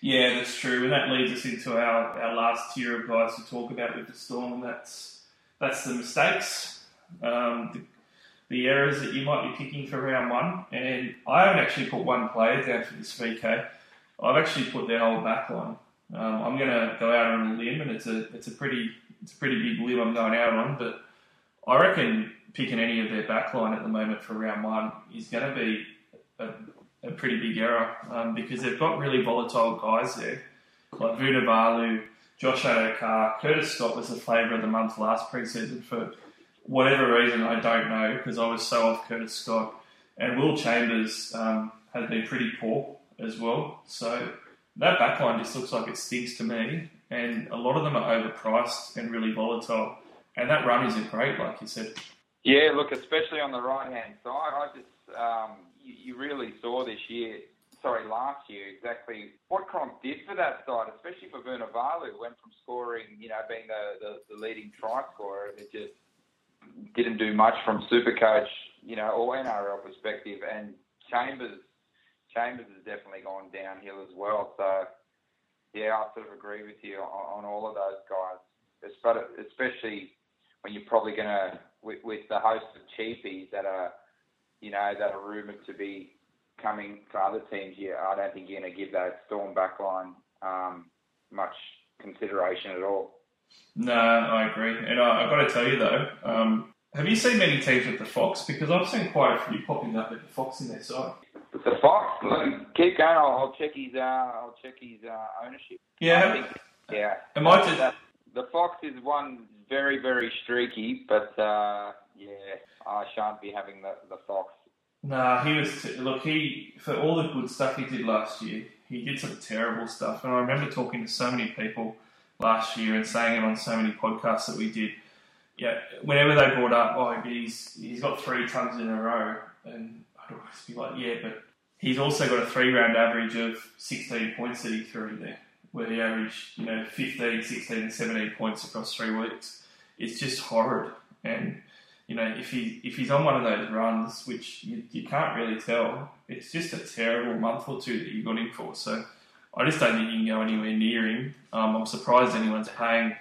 Yeah, that's true, and that leads us into our, our last tier of guys to talk about with the Storm, and that's that's the mistakes, um, the, the errors that you might be picking for round one. And I haven't actually put one player down for this VK. I've actually put their whole back line. Um, I'm going to go out on a limb, and it's a it's a pretty it's a pretty big limb I'm going out on, but I reckon picking any of their back line at the moment for round one is going to be a, a pretty big error um, because they've got really volatile guys there, like Vunivalu, Josh Addo-Carr, Curtis Scott was the flavour of the month last preseason for whatever reason I don't know because I was so off Curtis Scott, and Will Chambers um, has been pretty poor as well. So that backline just looks like it stinks to me, and a lot of them are overpriced and really volatile. And that run isn't great, like you said. Yeah, look, especially on the right hand side, I just um, you, you really saw this year, sorry, last year exactly what Cronk did for that side, especially for Vunivalu, went from scoring, you know, being the, the, the leading try scorer, it just didn't do much from Supercoach, you know, or NRL perspective, and Chambers. Chambers has definitely gone downhill as well. So, yeah, I sort of agree with you on, on all of those guys, Espe- especially when you're probably going to, with, with the host of cheapies that are, you know, that are rumoured to be coming for other teams. Yeah, I don't think you're going to give that Storm backline um, much consideration at all. No, I agree. And I, I've got to tell you though, um, have you seen many teams with the Fox? Because I've seen quite a few popping up with the Fox in their side. The Fox, keep going. I'll, I'll check his, uh, I'll check his uh, ownership. Yeah, think, yeah. Am I just- That- the Fox is one very, very streaky, but uh, yeah, I shan't be having the, the Fox. Nah, he was t- look. He for all the good stuff he did last year, he did some terrible stuff. And I remember talking to so many people last year and saying it on so many podcasts that we did. Yeah, whenever they brought up, oh, he's he's got three tons in a row, and I'd always be like, yeah, but he's also got a three round average of 16 points that he threw in there, where he averaged you know 15, 16, and 17 points across three weeks. It's just horrid, and you know, if he if he's on one of those runs, which you, you can't really tell, it's just a terrible month or two that you got him for. So I just don't think you can go anywhere near him. Um, I'm surprised anyone's paying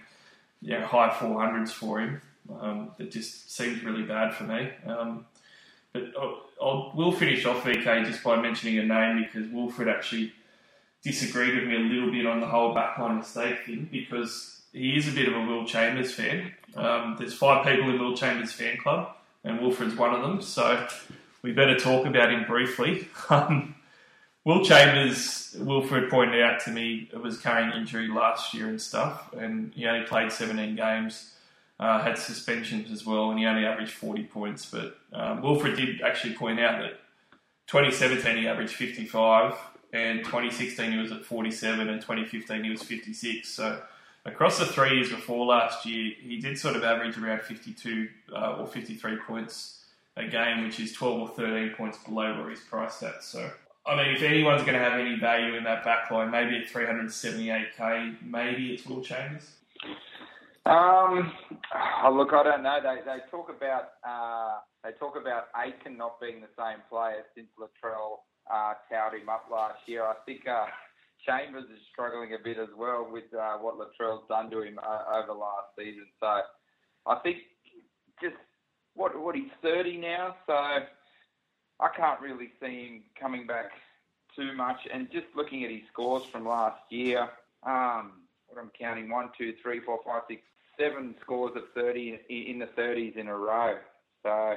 you know, high 400s for him. Um, it just seems really bad for me. Um, but I'll, I'll, we'll finish off VK just by mentioning a name because Wilfred actually disagreed with me a little bit on the whole backline mistake thing because he is a bit of a Will Chambers fan. Um, there's five people in Will Chambers fan club, and Wilfred's one of them. So we better talk about him briefly. Will Chambers, Wilfred pointed out to me, it was carrying injury last year and stuff, and he only played 17 games, uh, had suspensions as well, and he only averaged 40 points. But um, Wilfred did actually point out that 2017 he averaged 55, and 2016 he was at 47, and 2015 he was 56. So across the three years before last year, he did sort of average around 52 uh, or 53 points a game, which is 12 or 13 points below where he's priced at. So, I mean, if anyone's going to have any value in that back line, maybe at 378k, maybe it's Will Chambers. Um, oh, look, I don't know. They they talk about uh, they talk about Aitken not being the same player since Latrell uh, touted him up last year. I think uh, Chambers is struggling a bit as well with uh, what Latrell's done to him uh, over last season. So I think just what what he's 30 now, so I can't really see him coming back too much. And just looking at his scores from last year, um, what I'm counting one, two, three, four, five, six, seven scores of 30 in the 30s in a row. So,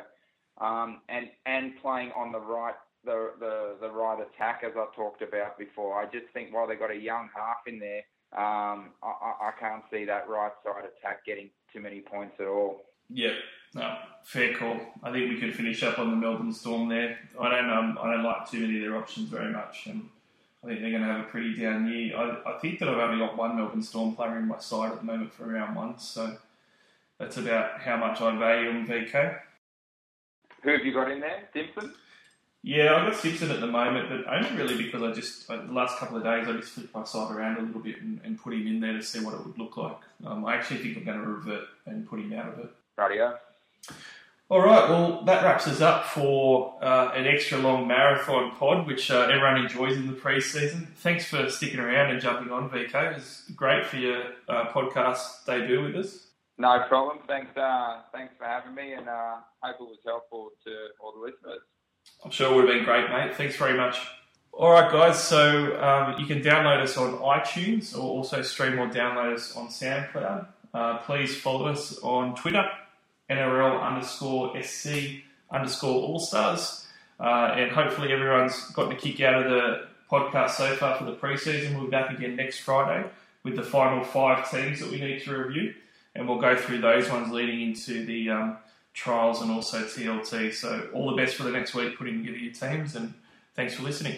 um, and and playing on the right the, the the right attack as I talked about before. I just think while they got a young half in there, um, I, I can't see that right side attack getting too many points at all. Yeah, no, fair call. I think we could finish up on the Melbourne Storm there. I don't um, I don't like too many of their options very much, and I think they're going to have a pretty down year. I, I think that I've only got one Melbourne Storm player in my side at the moment for round one, so that's about how much I value on VK. Who have you got in there? Stimson? Yeah, I've got Stimson at the moment, but only really because I just, uh, the last couple of days, I just flipped my side around a little bit and, and put him in there to see what it would look like. Um, I actually think I'm going to revert and put him out of it. Radio. All right, well, that wraps us up for uh, an extra long marathon pod, which uh, everyone enjoys in the pre-season. Thanks for sticking around and jumping on, VK. It was great for your uh, podcast debut with us. No problem. Thanks, uh, thanks for having me, and uh, hope it was helpful to all the listeners. I'm sure it would have been great, mate. Thanks very much. All right, guys. So um, you can download us on iTunes or also stream or download us on SoundCloud. Uh, please follow us on Twitter, NRL underscore SC underscore All Stars. Uh, and hopefully everyone's gotten a kick out of the podcast so far for the preseason. We'll be back again next Friday with the final five teams that we need to review. And we'll go through those ones leading into the um, trials and also TLT. So all the best for the next week putting together your teams and thanks for listening.